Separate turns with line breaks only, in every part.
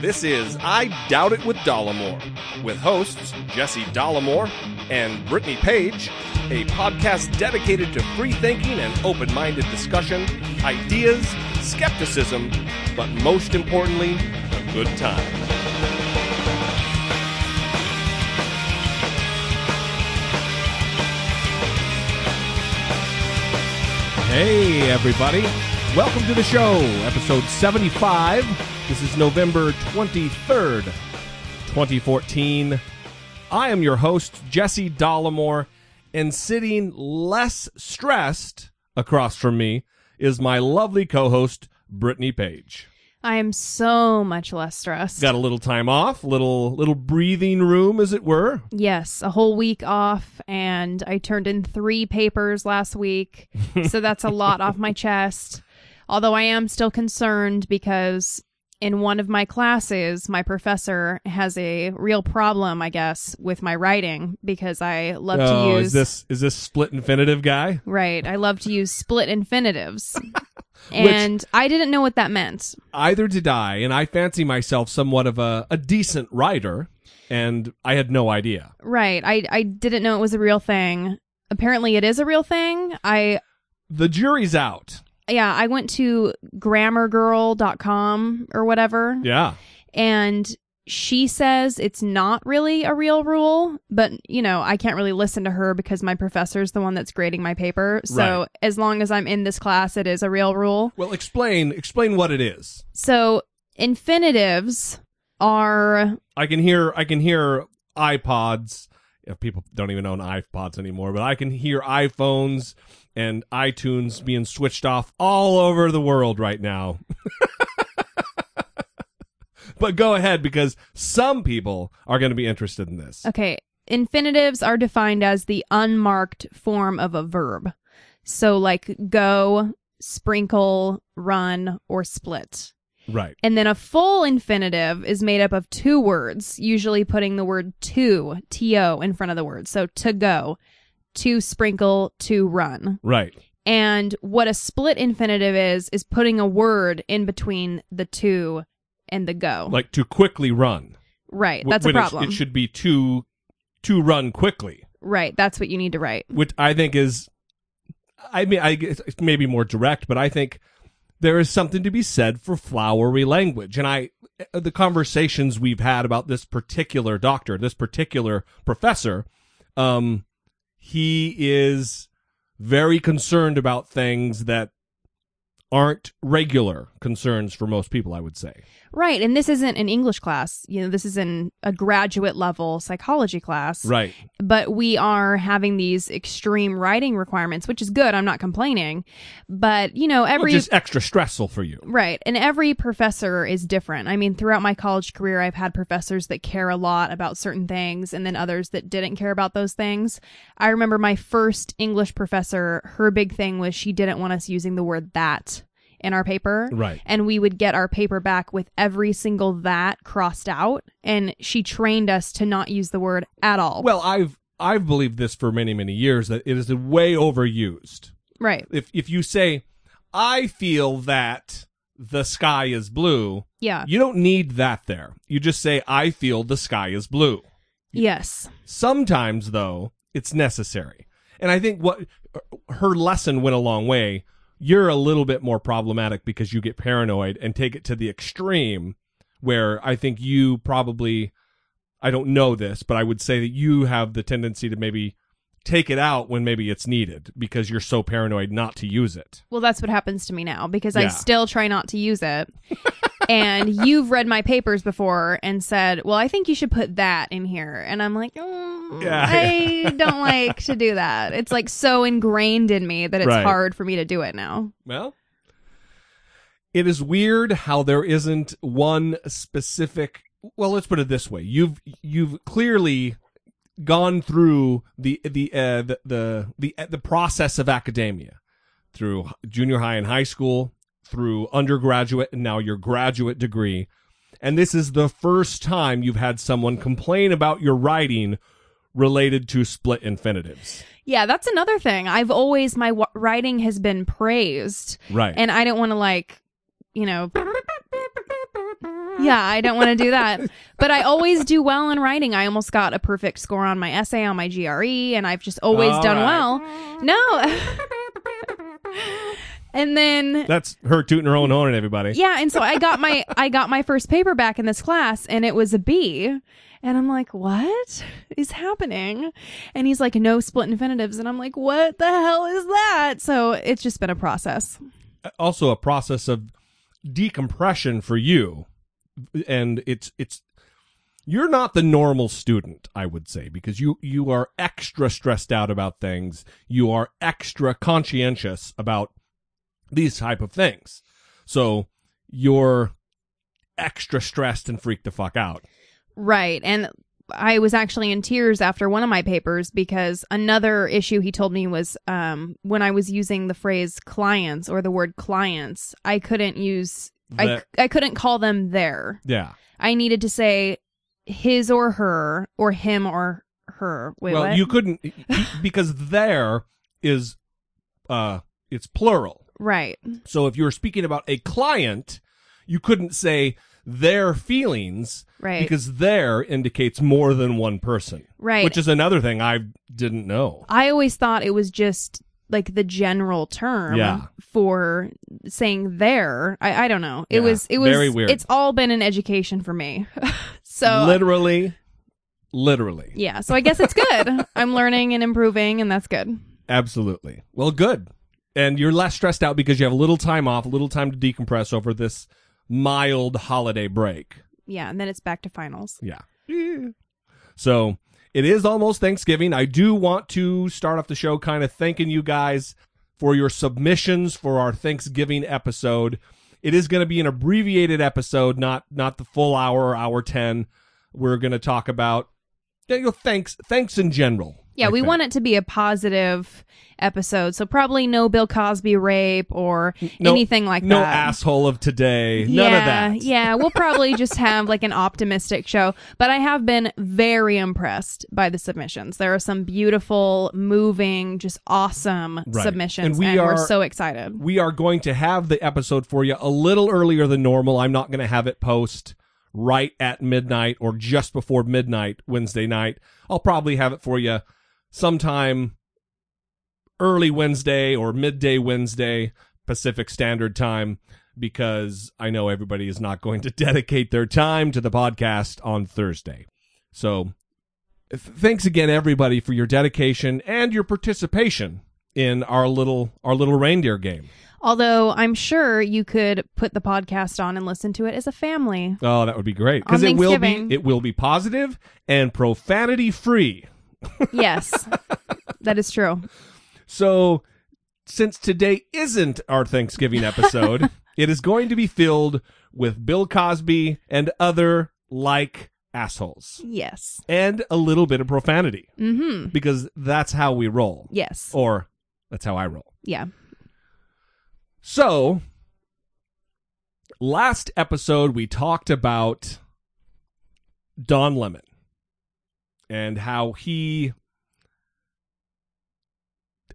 This is I Doubt It with Dollemore, with hosts Jesse Dollemore and Brittany Page, a podcast dedicated to free thinking and open minded discussion, ideas, skepticism, but most importantly, a good time.
Hey, everybody. Welcome to the show, episode 75. This is November 23rd, 2014. I am your host, Jesse Dollemore, and sitting less stressed across from me is my lovely co host, Brittany Page.
I am so much less stressed.
Got a little time off, little little breathing room, as it were.
Yes, a whole week off, and I turned in three papers last week, so that's a lot off my chest. Although I am still concerned because in one of my classes, my professor has a real problem, I guess, with my writing because I love
oh,
to use
is this is this split infinitive guy?
right. I love to use split infinitives, and I didn't know what that meant.
Either did I, and I fancy myself somewhat of a, a decent writer, and I had no idea.
Right. I I didn't know it was a real thing. Apparently, it is a real thing. I
The jury's out.
Yeah, I went to grammargirl.com or whatever,
Yeah.
and she says it's not really a real rule, but you know, I can't really listen to her because my professor's the one that's grading my paper. So
Right.
as long as I'm in this class, it is a real rule.
Well, explain explain what it is.
So infinitives are
I can hear I can hear iPods. If people don't even own iPods anymore, but I can hear iPhones and iTunes being switched off all over the world right now. but go ahead because some people are going to be interested in this.
Okay, infinitives are defined as the unmarked form of a verb. So, like go, sprinkle, run, or split.
Right.
And then a full infinitive is made up of two words, usually putting the word to, to, in front of the word. So, to go, to sprinkle, to run.
Right.
And what a split infinitive is, is putting a word in between the to and the go.
Like to quickly run.
right. That's a
when it
problem.
It should be to to run quickly.
right. That's what you need to write.
which I think is, I mean, I guess it's maybe more direct, but I think there is something to be said for flowery language. And I, the conversations we've had about this particular doctor, this particular professor, um, he is very concerned about things that aren't regular concerns for most people, I would say.
Right. And this isn't an English class. You know, this is in a graduate level psychology class.
Right.
But we are having these extreme writing requirements, which is good. I'm not complaining. But, you know, every.
Which is extra stressful for you.
Right. And every professor is different. I mean, throughout my college career, I've had professors that care a lot about certain things and then others that didn't care about those things. I remember my first English professor, her big thing was she didn't want us using the word that in our paper.
Right.
And we would get our paper back with every single that crossed out. And she trained us to not use the word at all.
Well, I've, I've believed this for many, many years that it is way overused.
right.
if if you say i feel that the sky is blue
Yeah.
you don't need that there you just say i feel the sky is blue
Yes.
sometimes though it's necessary and i think what her lesson went a long way you're a little bit more problematic because you get paranoid and take it to the extreme where i think you probably i don't know this but i would say that you have the tendency to maybe take it out when maybe it's needed because you're so paranoid not to use it
Well, that's what happens to me now because
Yeah.
I still try not to use it. and you've read my papers before and said, "Well, I think you should put that in here." And I'm like, mm,
Yeah.
"I don't like to do that." It's like so ingrained in me that it's
Right.
hard for me to do it now.
Well, it is weird how there isn't one specific. Well, let's put it this way: you've you've clearly gone through the the uh, the the the, the process of academia through junior high and high school, through undergraduate, and now your graduate degree. And this is the first time you've had someone complain about your writing related to split infinitives.
Yeah, that's another thing. I've always my w- writing has been praised,
Right.
and I don't want to like you know, yeah, I don't want to do that. But I always do well in writing. I almost got a perfect score on my essay on my GRE, and I've just always
All
done
right.
well. No. and then
That's her tooting her own horn, and everybody.
yeah, and so I got my I got my first paper back in this class and it was a B. And I'm like, "What is happening?" And he's like, "No split infinitives." And I'm like, "What the hell is that?" So it's just been a process.
Uh, also a process of decompression for you and it's it's you're not the normal student i would say because you you are extra stressed out about things you are extra conscientious about these type of things so you're extra stressed and freaked the fuck out
Right. And I was actually in tears after one of my papers because another issue he told me was um, when I was using the phrase clients or the word clients, I couldn't use, I, I couldn't call them there.
yeah
I needed to say his or her or him or her. Wait,
well
what?
you couldn't because there is uh it's plural
right.
So if you were speaking about a client, you couldn't say their feelings
Right.
because their indicates more than one person.
Right.
Which is another thing I didn't know.
I always thought it was just like the general term
Yeah.
for saying there. I, I don't know. It
Yeah,
was it was
very weird.
It's all been an education for me. so
literally, literally.
yeah, so I guess it's good. I'm learning and improving, and that's good.
Absolutely. Well, good. And you're less stressed out because you have a little time off, a little time to decompress over this mild holiday break.
Yeah, and then it's back to finals.
Yeah. So it is almost Thanksgiving. I do want to start off the show kind of thanking you guys for your submissions for our Thanksgiving episode. It is going to be an abbreviated episode, not not the full hour, hour ten. We're going to talk about you know, thanks thanks in general.
Yeah, we want it to be a positive episode, so probably no Bill Cosby rape or
No-
anything like
no
that.
No asshole of today.
yeah,
None of that.
Yeah, we'll probably just have like an optimistic show. But I have been very impressed by the submissions. There are some beautiful, moving, just awesome
Right.
submissions,
And we
and we're
are-
so excited.
we are going to have the episode for you a little earlier than normal. I'm not going to have it post right at midnight or just before midnight Wednesday night. I'll probably have it for you sometime early Wednesday or midday Wednesday Pacific Standard Time because I know everybody is not going to dedicate their time to the podcast on Thursday. So th- thanks again everybody for your dedication and your participation in our little our little reindeer game.
Although I'm sure you could put the podcast on and listen to it as a family.
Oh, that would be great because it will be it will be positive and profanity free.
Yes, that is true.
So, since today isn't our Thanksgiving episode, it is going to be filled with Bill Cosby and other like assholes
Yes.
and a little bit of profanity
Mm-hmm.
because that's how we roll,
Yes.
or that's how I roll.
Yeah.
So, last episode we talked about Don Lemon and how he.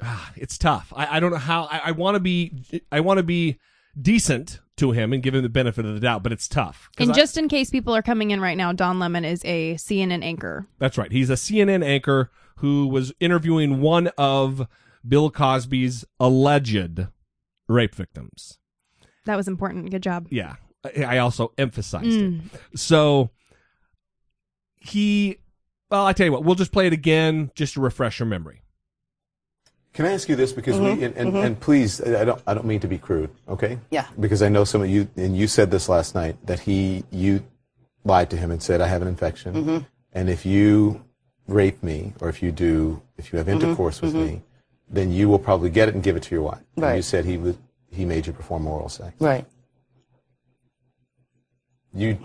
Ah, it's tough. I, I don't know how. I, I want to be. I want to be decent to him and give him the benefit of the doubt, but it's tough.
And
I-
just in case people are coming in right now, Don Lemon is a CNN anchor.
That's right. He's a CNN anchor who was interviewing one of Bill Cosby's alleged rape victims.
That was important. Good job.
Yeah. I also emphasized
Mm.
it. So he, well, I tell you what, we'll just play it again just to refresh your memory.
Can I ask you this because we mm-hmm. and, and, mm-hmm. and please I don't I don't mean to be crude, okay?
Yeah.
Because I know some of you and you said this last night that he you lied to him and said I have an infection mm-hmm. and if you rape me or if you do if you have intercourse with me then you will probably get it and give it to your wife. And you said he was he made you perform oral sex.
Right.
You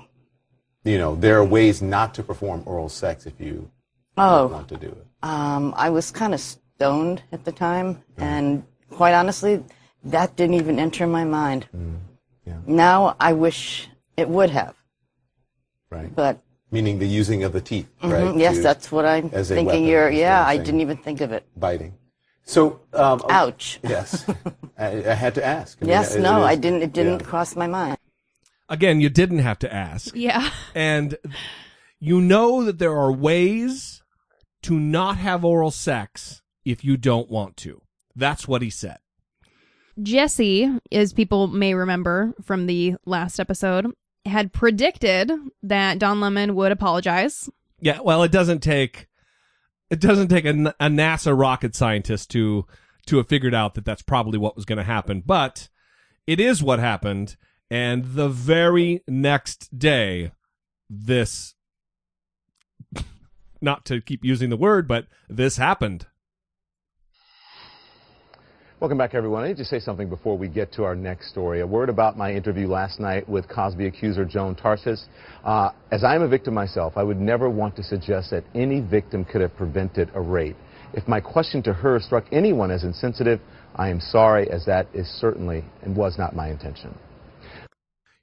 you know, there are ways not to perform oral sex if you
Oh.
want to do it.
Um, I was kind of stoned at the time, and quite honestly, that didn't even enter my mind.
yeah.
Now I wish it would have,
Right.
but
Meaning the using of the teeth, right?
mhm, yes,
to-
that's what I'm thinking. You're, yeah, I didn't even think of it.
biting. So, um,
Ouch.
yes, I, I had to ask. I mean,
Yes, no,
is-
I didn't. It didn't
yeah.
cross my mind.
Again, you didn't have to ask.
Yeah.
And you know that there are ways to not have oral sex if you don't want to. That's what he said.
Jesse, as people may remember from the last episode, had predicted that Don Lemon would apologize.
Yeah, well, it doesn't take it doesn't take a, a NASA rocket scientist to to have figured out that that's probably what was going to happen, but it is what happened. And the very next day, this not to keep using the word, but this happened.
Welcome back, everyone. I need to say something before we get to our next story. A word about my interview last night with Cosby accuser Joan Tarshis. Uh, as I am a victim myself, I would never want to suggest that any victim could have prevented a rape. If my question to her struck anyone as insensitive, I am sorry, as that is certainly and was not my intention.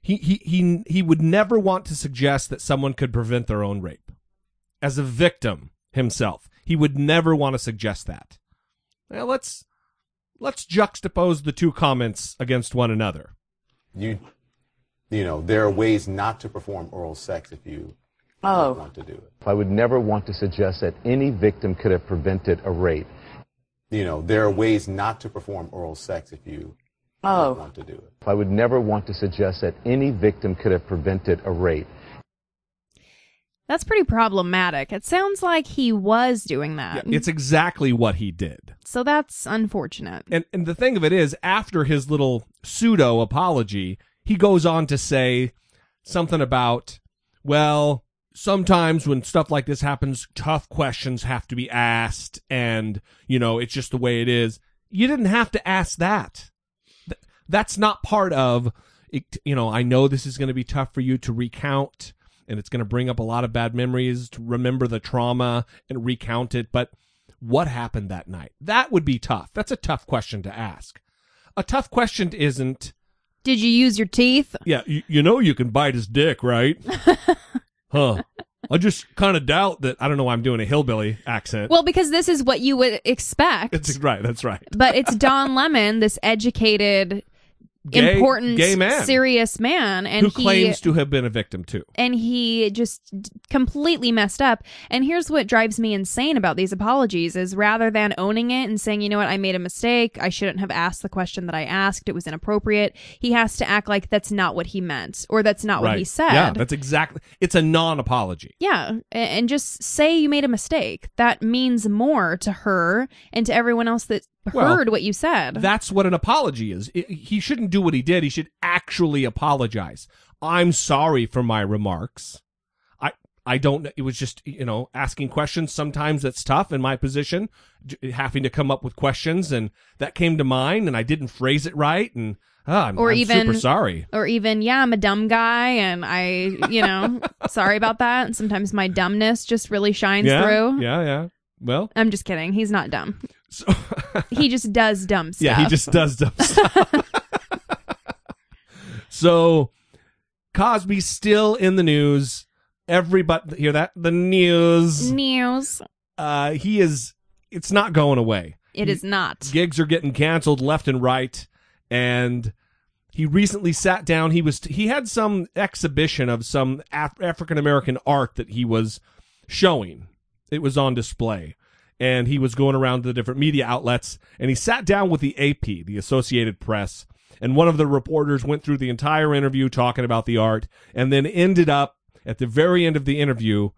He he he he would never want to suggest that someone could prevent their own rape. As a victim himself, he would never want to suggest that. Well, let's let's juxtapose the two comments against one another.
You, you know, there are ways not to perform oral sex if you
Oh.
want to do it.
I would never want to suggest that any victim could have prevented a rape.
You know, there are ways not to perform oral sex if you
Oh.
don't want to do it.
I would never want to suggest that any victim could have prevented a rape.
That's pretty problematic. It sounds like he was doing that.
It's exactly what he did.
so that's unfortunate.
And and the thing of it is, after his little pseudo apology, he goes on to say something about, well, sometimes when stuff like this happens, tough questions have to be asked, and you know it's just the way it is. You didn't have to ask that. Th- That's not part of. It, you know, I know this is going to be tough for you to recount, and it's going to bring up a lot of bad memories to remember the trauma and recount it, but what happened that night? That would be tough. That's a tough question to ask. A tough question isn't,
Did you use your teeth?
yeah, you, you know you can bite his dick, right? huh. I just kind of doubt that. I don't know why I'm doing a hillbilly accent.
Well, because this is what you would expect.
it's right. That's right.
but it's Don Lemon, this educated,
Gay-
important,
gay man
serious man, and
who
he
claims to have been a victim too.
and he just completely messed up. And here's what drives me insane about these apologies is rather than owning it and saying, you know what, I made a mistake. I shouldn't have asked the question that I asked. It was inappropriate. He has to act like that's not what he meant or that's not what he said.
Yeah, that's exactly. It's a non-apology.
Yeah, and just say you made a mistake. That means more to her and to everyone else that
Well,
heard what you said.
That's what an apology is. He shouldn't do what he did. He should actually apologize. I'm sorry for my remarks. I I don't. It was just you know asking questions. Sometimes that's tough in my position, having to come up with questions, and that came to mind, and I didn't phrase it right, and ah, I'm,
Or
I'm
even-
super sorry.
or even, yeah, I'm a dumb guy and I, you know, sorry about that. And sometimes my dumbness just really shines
Yeah,
through.
yeah, yeah. Well,
I'm just kidding. He's not dumb.
So
He just does dumb stuff.
yeah, he just does dumb stuff. so Cosby's still in the news. Everybody hear that? The news.
news.
uh, he is. It's not going away.
It is not.
Gigs are getting canceled left and right, and he recently sat down. He was he had some exhibition of some Af- African American art that he was showing. It was on display, and he was going around to the different media outlets, and he sat down with the AP, the Associated Press, and one of the reporters went through the entire interview talking about the art, and then ended up at the very end of the interview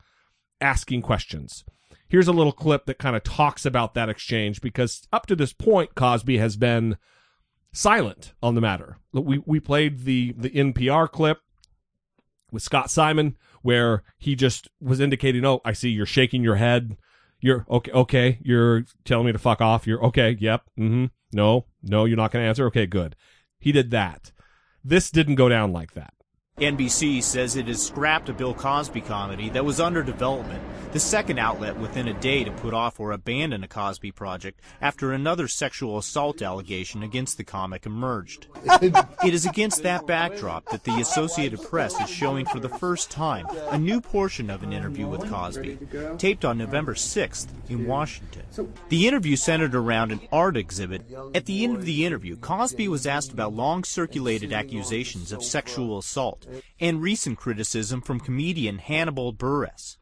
asking questions. Here's a little clip that kind of talks about that exchange because up to this point, Cosby has been silent on the matter. We we played the the NPR clip with Scott Simon where he just was indicating, "Oh, I see you're shaking your head. You're okay. Okay, you're telling me to fuck off. You're okay. Yep. Mm-hmm. No, no, you're not going to answer. Okay, good. He did that. This didn't go down like that.
NBC says it has scrapped a Bill Cosby comedy that was under development, the second outlet within a day to put off or abandon a Cosby project after another sexual assault allegation against the comic emerged. it is against that backdrop that the Associated Press is showing for the first time a new portion of an interview with Cosby, taped on November 6th in Washington. The interview centered around an art exhibit. At the end of the interview, Cosby was asked about long circulated accusations of sexual assault and recent criticism from comedian Hannibal Buress.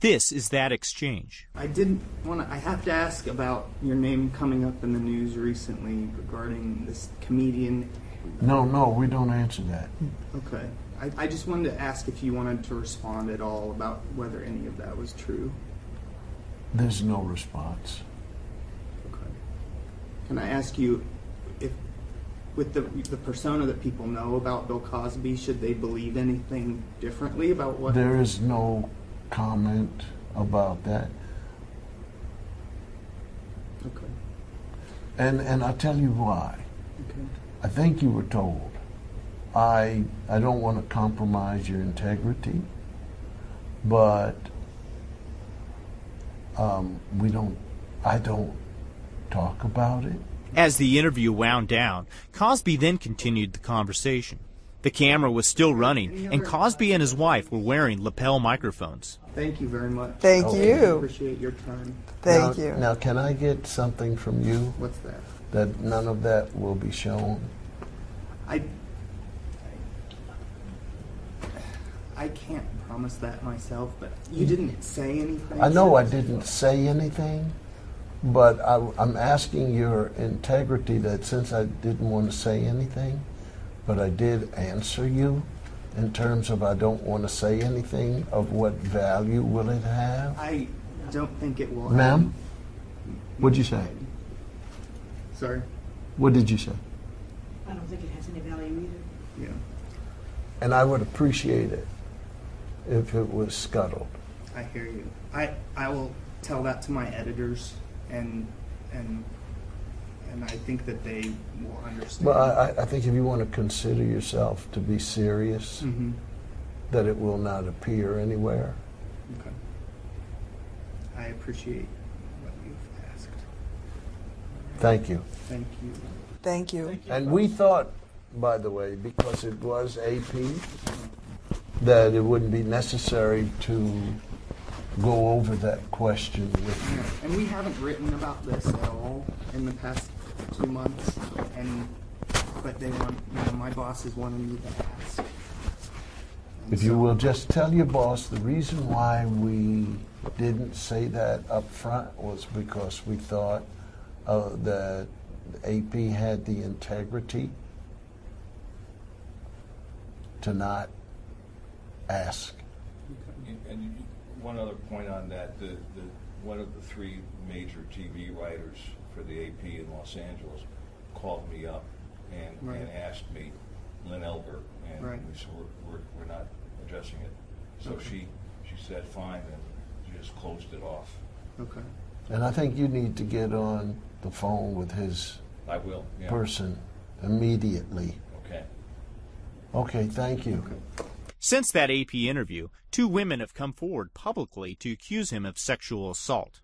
This is that exchange.
I didn't want to. I have to ask about your name coming up in the news recently regarding this comedian.
No, no, we don't answer that.
Okay. I, I just wanted to ask if you wanted to respond at all about whether any of that was true.
There's no response.
Okay. Can I ask you if, with the the persona that people know about Bill Cosby, should they believe anything differently about what?
There is no comment about that.
Okay.
And and I'll tell you why.
Okay.
I think you were told. I I don't want to compromise your integrity, but um, we don't. I don't talk about it.
As the interview wound down, Cosby then continued the conversation. The camera was still running, and Cosby and his wife were wearing lapel microphones.
Thank you very much.
Thank
Okay.
I
you.
appreciate your time.
Thank
now,
you.
Now, can I get something from you
What's that?
that none of that will be shown?
I I can't promise that myself, but you didn't say anything.
I know I didn't say anything, but I, I'm asking your integrity that since I didn't want to say anything, but I did answer you in terms of I don't want to say anything of what value will it have.
I don't think it will.
Ma'am? What'd you say?
Sorry.
What did you say?
I don't think it has any value either.
Yeah,
And I would appreciate it if it was scuttled.
I hear you. I I will tell that to my editors, and and and I think that they will understand.
Well, I, I- I think if you want to consider yourself to be serious,
hmm
that it will not appear anywhere.
Okay. I appreciate what you've asked.
Thank you.
Thank you.
Thank you.
And we thought, by the way, because it was AP, that it wouldn't be necessary to go over that question with you.
And we haven't written about this at all in the past two months, and but they want, you know, my bosses wanted me to ask. And
If you
so-
will just tell your boss, the reason why we didn't say that up front was because we thought uh, that AP had the integrity to not ask.
And- And you- one other point on that, the, the, one of the three major TV writers for the AP in Los Angeles called me up and, and asked me, Lynn Elber, and
Right.
we said, we're, we're, we're not addressing it. So
Okay.
she, she said, fine, and she just closed it off.
Okay.
And I think you need to get on the phone with his
I will, yeah.
person immediately.
Okay.
Okay, thank you.
Since that AP interview, two women have come forward publicly to accuse him of sexual assault.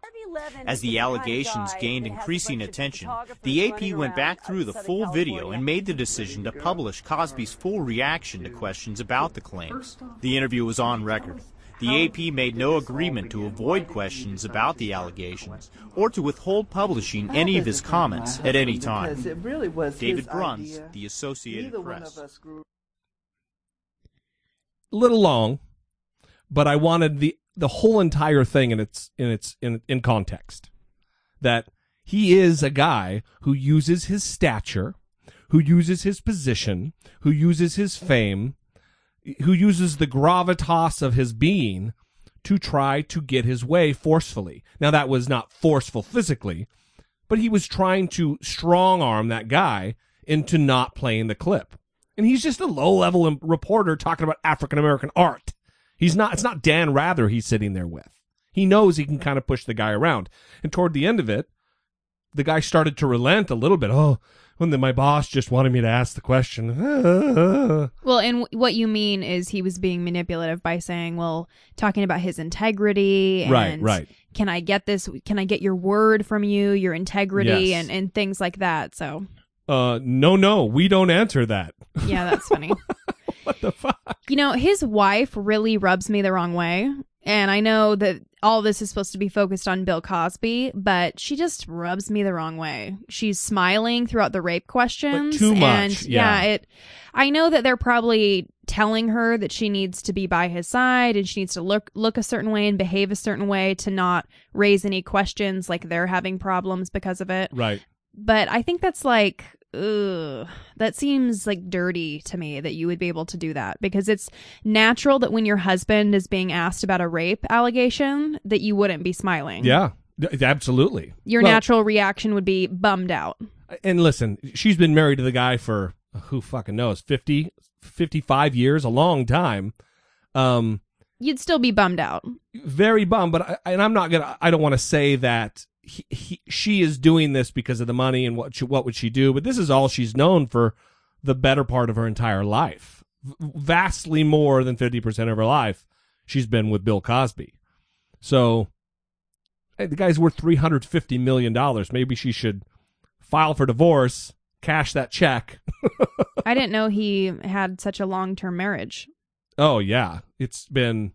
As the allegations gained increasing attention, the AP went back through the full video and made the decision to publish Cosby's full reaction to questions about the claims. The interview was on record. The AP made no agreement to avoid questions about the allegations or to withhold publishing any of his comments at any time.
it really was
David
his
Bruns. The Associated Press.
Grew
little long, but I wanted the the whole entire thing in its in its in in context. That he is a guy who uses his stature, who uses his position, who uses his fame, who uses the gravitas of his being to try to get his way forcefully. Now that was not forceful physically, but he was trying to strong arm that guy into not playing the clip. And he's just a low level reporter talking about African American art. He's not, it's not Dan Rather he's sitting there with. He knows he can kind of push the guy around. And toward the end of it, the guy started to relent a little bit. Oh, when the, my boss just wanted me to ask the question.
Well, and w- what you mean is he was being manipulative by saying, well, talking about his integrity and
Right, right.
can I get this can I get your word from you, your integrity
Yes.
and and things like that. So,
uh, no, no, we don't answer that.
yeah, that's funny.
what the fuck?
You know, his wife really rubs me the wrong way. And I know that all this is supposed to be focused on Bill Cosby, but she just rubs me the wrong way. She's smiling throughout the rape questions.
too much,
And
yeah.
it I know that they're probably telling her that she needs to be by his side and she needs to look look a certain way and behave a certain way to not raise any questions like they're having problems because of it.
Right.
But I think that's like, ugh, that seems like dirty to me that you would be able to do that because it's natural that when your husband is being asked about a rape allegation that you wouldn't be smiling.
Yeah, th- absolutely.
Your
Well,
natural reaction would be bummed out.
And listen, she's been married to the guy for who fucking knows 50, 55 years, a long time. Um,
You'd still be bummed out.
very bummed, but I, and I'm not gonna. I don't want to say that he, he, she is doing this because of the money and what she, what would she do, but this is all she's known for the better part of her entire life. V- vastly more than fifty percent of her life, she's been with Bill Cosby. So, hey, the guy's worth three hundred fifty million dollars. Maybe she should file for divorce, cash that check.
I didn't know he had such a long term marriage.
Oh yeah, it's been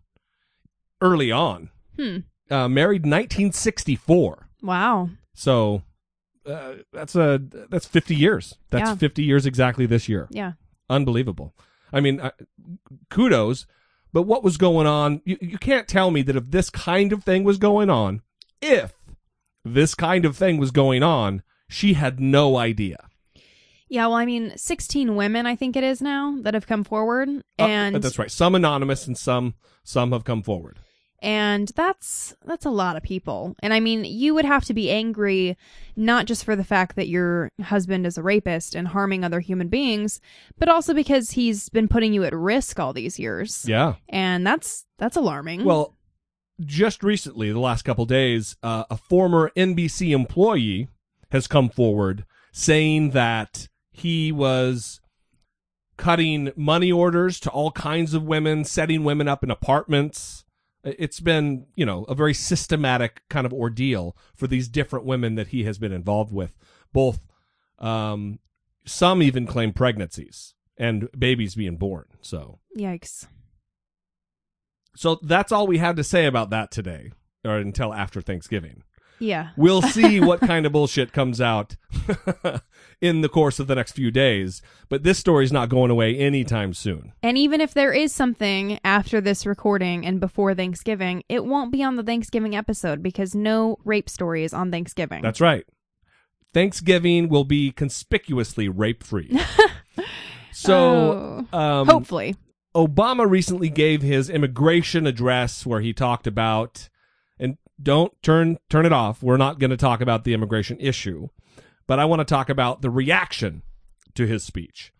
early on.
Hmm.
Uh, married 1964.
Wow.
So uh, that's a that's 50 years. That's
Yeah.
50 years exactly this year.
Yeah.
Unbelievable. I mean, uh, kudos. But what was going on? You, you can't tell me that if this kind of thing was going on, if this kind of thing was going on, she had no idea.
Yeah, well, I mean, 16 women, I think it is now, that have come forward.
Uh,
And
that's right. Some anonymous and some some have come forward.
And that's that's a lot of people and i mean you would have to be angry not just for the fact that your husband is a rapist and harming other human beings but also because he's been putting you at risk all these years
Yeah.
and that's that's alarming
Well, just recently, the last couple days, uh, a former NBC employee has come forward saying that he was cutting money orders to all kinds of women, setting women up in apartments. It's been, you know, a very systematic kind of ordeal for these different women that he has been involved with. Both, um, some even claim pregnancies and babies being born. So,
yikes
so that's all we had to say about that today, or until after Thanksgiving.
Yeah
We'll see what kind of bullshit comes out in the course of the next few days, but this story's not going away anytime soon.
and even if there is something after this recording and before thanksgiving it won't be on the thanksgiving episode because no rape story is on thanksgiving
That's right. Thanksgiving will be conspicuously rape free. so, um,
hopefully
Obama recently gave his immigration address where he talked about don't turn turn it off. We're not going to talk about the immigration issue, but I want to talk about the reaction to his speech.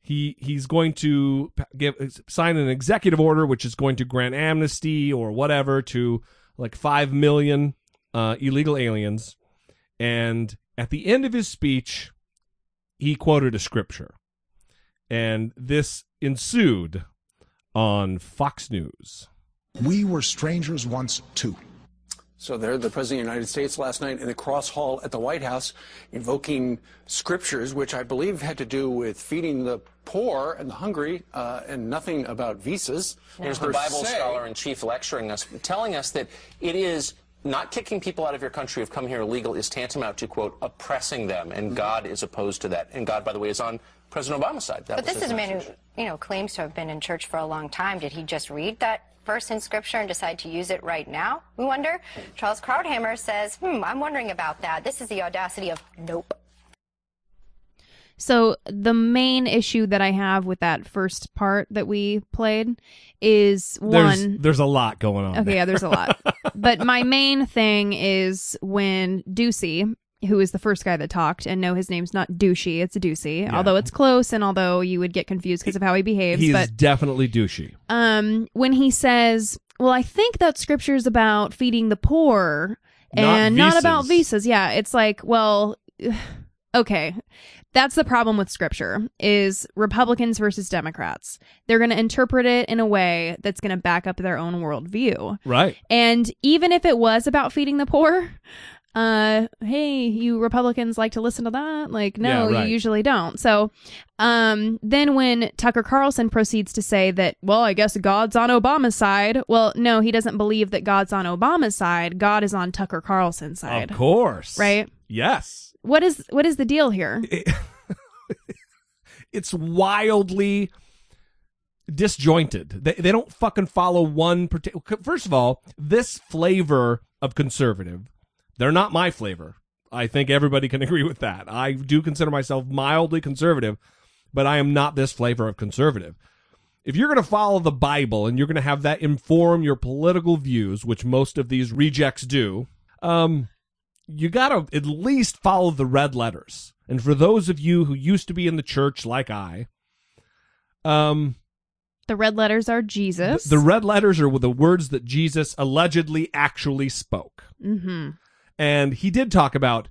He he's going to give sign an executive order which is going to grant amnesty or whatever to like 5 million uh, illegal aliens and at the end of his speech he quoted a scripture and this ensued on Fox News.
We were strangers once too.
So there, the President of the United States last night in the Cross Hall at the White House invoking scriptures, which I believe had to do with feeding the poor and the hungry uh, and nothing about visas.
Here's the Bible
se.
scholar in chief lecturing us, telling us that it is not kicking people out of your country who've come here illegal is tantamount to, quote, oppressing them. And God is opposed to that. And God, by the way, is on President Obama's side. That
But
was
this is a man who, you know, claims to have been in church for a long time. Did he just read that verse in Scripture and decide to use it right now? We wonder. Charles Krauthammer says, hmm, I'm wondering about that. This is the audacity of nope.
So the main issue that I have with that first part that we played is
There's,
one.
there's a lot going on.
Okay,
there.
yeah, there's a lot. but my main thing is when Doocy, who is the first guy that talked, and no, his name's not Douchey, it's Doocy,
Yeah.
although it's close, and although you would get confused because of how he behaves.
He's
but
definitely douchey.
um, when he says, "Well, I think that scripture is about feeding the poor and not about
visas.
visas," yeah, it's like, well. okay that's the problem with scripture is republicans versus democrats they're going to interpret it in a way that's going to back up their own worldview
Right.
and even if it was about feeding the poor uh hey you republicans like to listen to that like no
Yeah, right.
you usually don't so um then when tucker carlson proceeds to say that well i guess god's on obama's side well no he doesn't believe that god's on obama's side god is on tucker carlson's side
Of course.
right
Yes.
what is what is the deal here
It's wildly disjointed. They, they don't fucking follow one particular. First of all, this flavor of conservative, they're not my flavor. I think everybody can agree with that. I do consider myself mildly conservative, but I am not this flavor of conservative. If you're going to follow the Bible and you're going to have that inform your political views, which most of these rejects do, um, you got to at least follow the red letters. And for those of you who used to be in the church like I, um,
the red letters are jesus
the red letters are the words that Jesus allegedly actually spoke.
mm-hmm
And he did talk about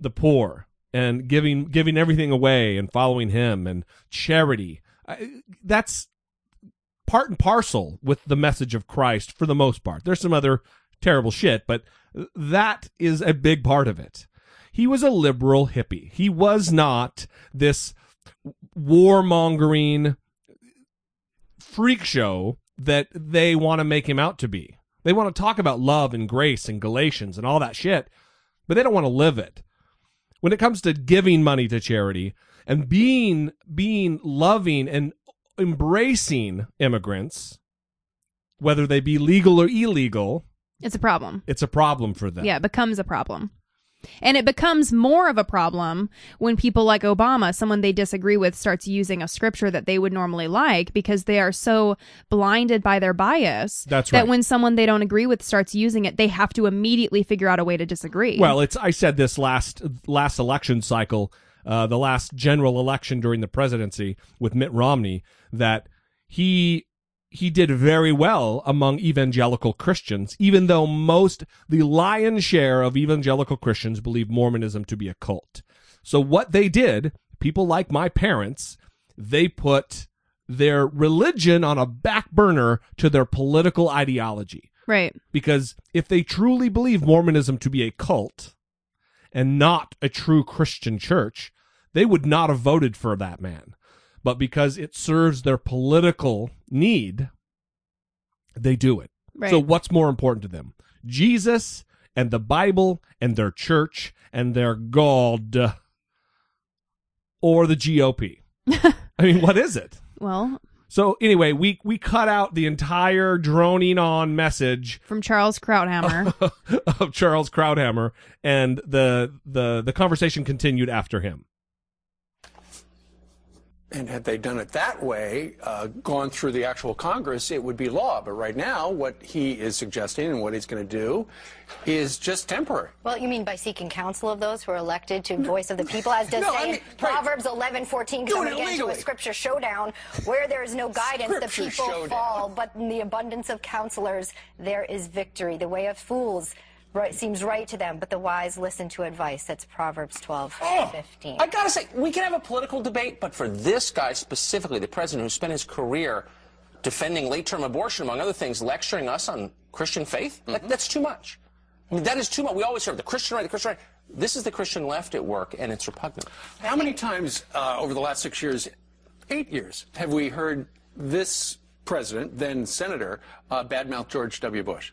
the poor and giving giving everything away and following him and charity. I- That's part and parcel with the message of Christ for the most part. There's some other terrible shit, but that is a big part of it. He was a liberal hippie. He was not this warmongering freak show that they want to make him out to be. They want to talk about love and grace and Galatians and all that shit, but they don't want to live it. When it comes to giving money to charity and being being loving and embracing immigrants, whether they be legal or illegal,
it's a problem
it's a problem for them.
Yeah, it becomes a problem. And it becomes more of a problem when people like Obama, someone they disagree with, starts using a scripture that they would normally like because they are so blinded by their bias
That's
that
right.
when someone they don't agree with starts using it, they have to immediately figure out a way to disagree.
Well, it's I said this last last election cycle, uh, the last general election during the presidency with Mitt Romney, that he he did very well among evangelical Christians, even though most the lion's share of evangelical Christians believe Mormonism to be a cult. So what they did, people like my parents, they put their religion on a back burner to their political ideology.
right.
Because if they truly believe Mormonism to be a cult and not a true Christian church, they would not have voted for that man. But because it serves their political need, they do it.
Right.
So what's more important to them? Jesus and the Bible and their church and their God or the GOP? I mean, what is it?
Well,
So anyway, we we cut out the entire droning on message
from Charles Krauthammer.
of Charles Krauthammer, and the the the conversation continued after him.
And had they done it that way, uh, gone through the actual Congress, it would be law. But right now, what he is suggesting and what he's going to do is just temporary.
Well, you mean by seeking counsel of those who are elected to voice of the people, as does
No, I mean,
Proverbs 11, 14,
Doing
coming
it
again to a scripture showdown where there is no guidance, the people
showdown.
fall, but in the abundance of counselors, there is victory. The way of fools right, seems right to them, but the wise listen to advice. That's Proverbs 12, 15.
I gotta say, we can have a political debate, but for this guy specifically, the president who spent his career defending late-term abortion, among other things, lecturing us on Christian faith, that, that's too much. I mean, that is too much. We always hear the Christian right, the Christian right. This is the Christian left at work, and it's repugnant.
How many times uh, over the last six years, eight years, have we heard this president, then senator, uh, badmouth George W. Bush?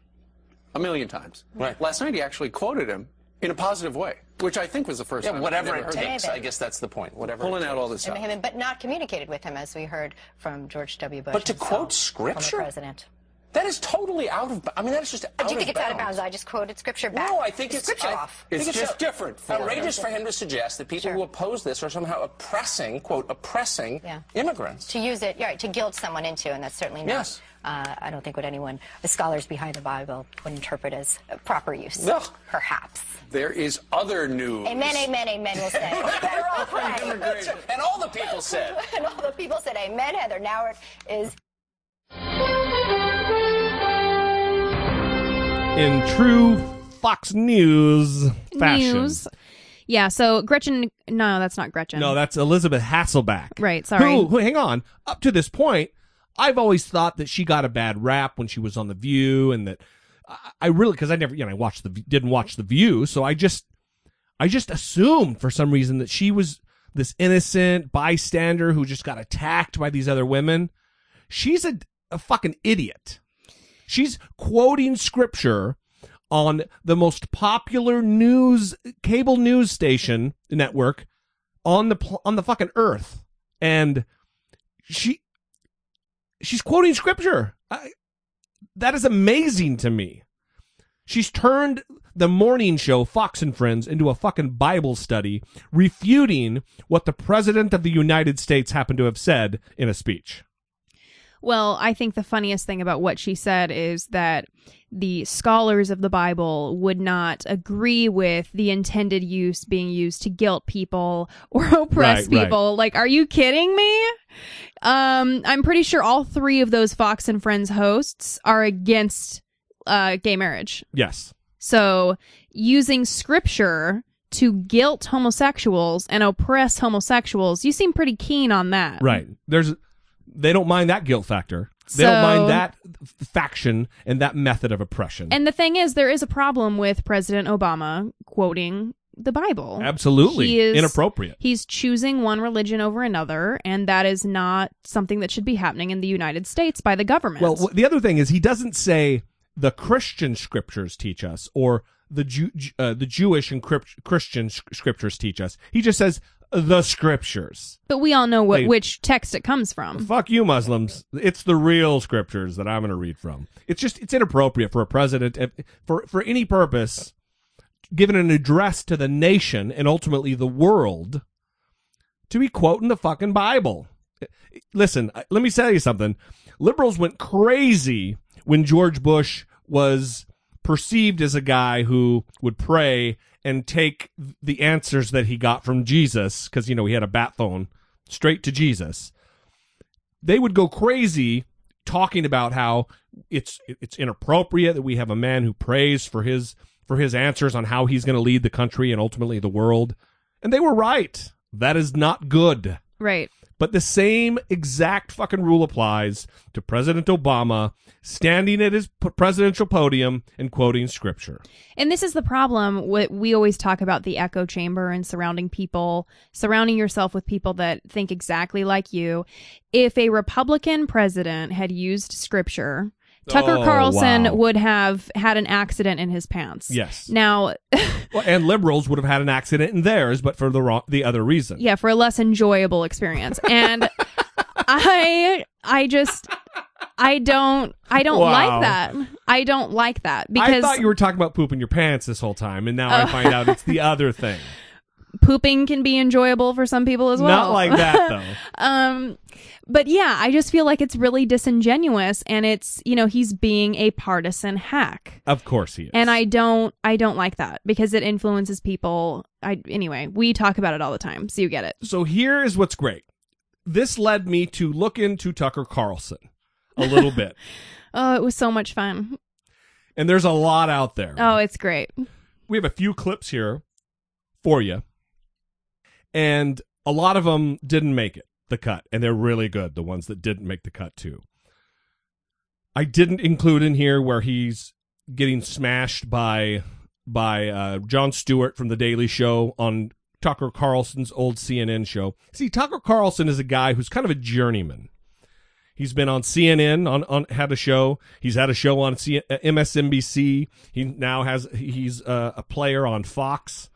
A million times.
Right.
Last night he actually quoted him in a positive way, which I think was the first
Yeah,
time.
whatever
I've
it
heard
takes. I guess that's the point. Whatever.
Pulling
it
out all this
And
stuff.
him, but not communicated with him, as we heard from George W. Bush.
But to
himself,
quote scripture,
president.
That is totally out of. I mean, that is just.
Do
out
you think
of
it's out of
bounds.
bounds? I just quoted scripture back.
No, I think it's
scripture
I
off.
think
It's just
out-
different for
outrageous for him to suggest that people who oppose this are somehow oppressing, quote, oppressing
Yeah.
immigrants.
to use it, yeah, right, to guilt someone into, and that's certainly not.
Yes.
Uh, I don't think what anyone, the scholars behind the Bible, would interpret as uh, proper use.
Ugh.
Perhaps.
There is other news.
Amen, amen, amen. We'll say. All pray.
And all the people said.
and all the people said, "Amen." Heather Nauert is
In true Fox News fashion.
News. Yeah, so Gretchen, no, that's not Gretchen.
No, that's Elizabeth Hasselbeck.
Right, sorry.
Who, who- hang on. Up to this point, I've always thought that she got a bad rap when she was on The View, and that I, really because I never, you know, I watched the didn't watch The View, so I just, I just assumed for some reason that she was this innocent bystander who just got attacked by these other women. She's a, a fucking idiot. She's quoting scripture on the most popular news cable news station network on the on the fucking earth and she she's quoting scripture. I, that is amazing to me. She's turned the morning show fox and friends into a fucking bible study refuting what the president of the united states happened to have said in a speech
Well, I think the funniest thing about what she said is that the scholars of the Bible would not agree with the intended use being used to guilt people or oppress
Right, right.
people. Like, are you kidding me? Um, I'm pretty sure all three of those Fox and Friends hosts are against uh, gay marriage.
yes
So, using scripture to guilt homosexuals and oppress homosexuals, you seem pretty keen on that.
right there's they don't mind that guilt factor they
So-
don't mind that faction and that method of oppression
And the thing is, there is a problem with President Obama quoting the Bible.
Absolutely.
He is
Inappropriate.
He's choosing one religion over another, and that is not something that should be happening in the United States by the government.
Well, the other thing is he doesn't say the Christian scriptures teach us or the Jew, uh, the Jewish and Christian scriptures teach us. He just says the scriptures.
but we all know what
They-
which text it comes from.
Fuck you, Muslims. It's the real scriptures that I'm going to read from. It's just it's inappropriate for a president if- for for any purpose, given an address to the nation and ultimately the world, to be quoting the fucking Bible. Listen, I- let me tell you something. Liberals went crazy when George Bush was perceived as a guy who would pray and take the answers that he got from Jesus, because, you know, he had a bat phone straight to Jesus. They would go crazy talking about how it's it's inappropriate that we have a man who prays for his for his answers on how he's going to lead the country and ultimately the world. And they were right. That is not good.
Right.
But the same exact fucking rule applies to President Obama standing at his p- presidential podium and quoting scripture.
And this is the problem. What we always talk about the echo chamber and surrounding people, surrounding yourself with people that think exactly like you. If a Republican president had used scripture, Tucker
Oh,
Carlson
wow.
would have had an accident in his pants.
Yes.
Now,
Well, and liberals would have had an accident in theirs, but for the wrong, the other reason.
yeah, for a less enjoyable experience. And I I just I don't I don't
Wow.
like that. I don't like that because
I thought you were talking about pooping your pants this whole time, and now I
Oh.
find out it's the other thing.
Pooping can be enjoyable for some people as well.
Not like that though.
um but yeah, I just feel like it's really disingenuous and it's, you know, he's being a partisan hack.
Of course he is.
And I don't I don't like that because it influences people. I anyway, we talk about it all the time, so you get it.
So here is what's great. This led me to look into Tucker Carlson a little bit,
Oh, it was so much fun.
and there's a lot out there.
Oh, it's great.
we have a few clips here for you, and a lot of them didn't make it the cut, and they're really good. The ones that didn't make the cut too. I didn't include in here where he's getting smashed by by uh, Jon Stewart from the Daily Show on Tucker Carlson's old CNN show. See, Tucker Carlson is a guy who's kind of a journeyman. He's been on CNN on, on had a show. He's had a show on C- uh, MSNBC. He now has he's uh, a player on Fox.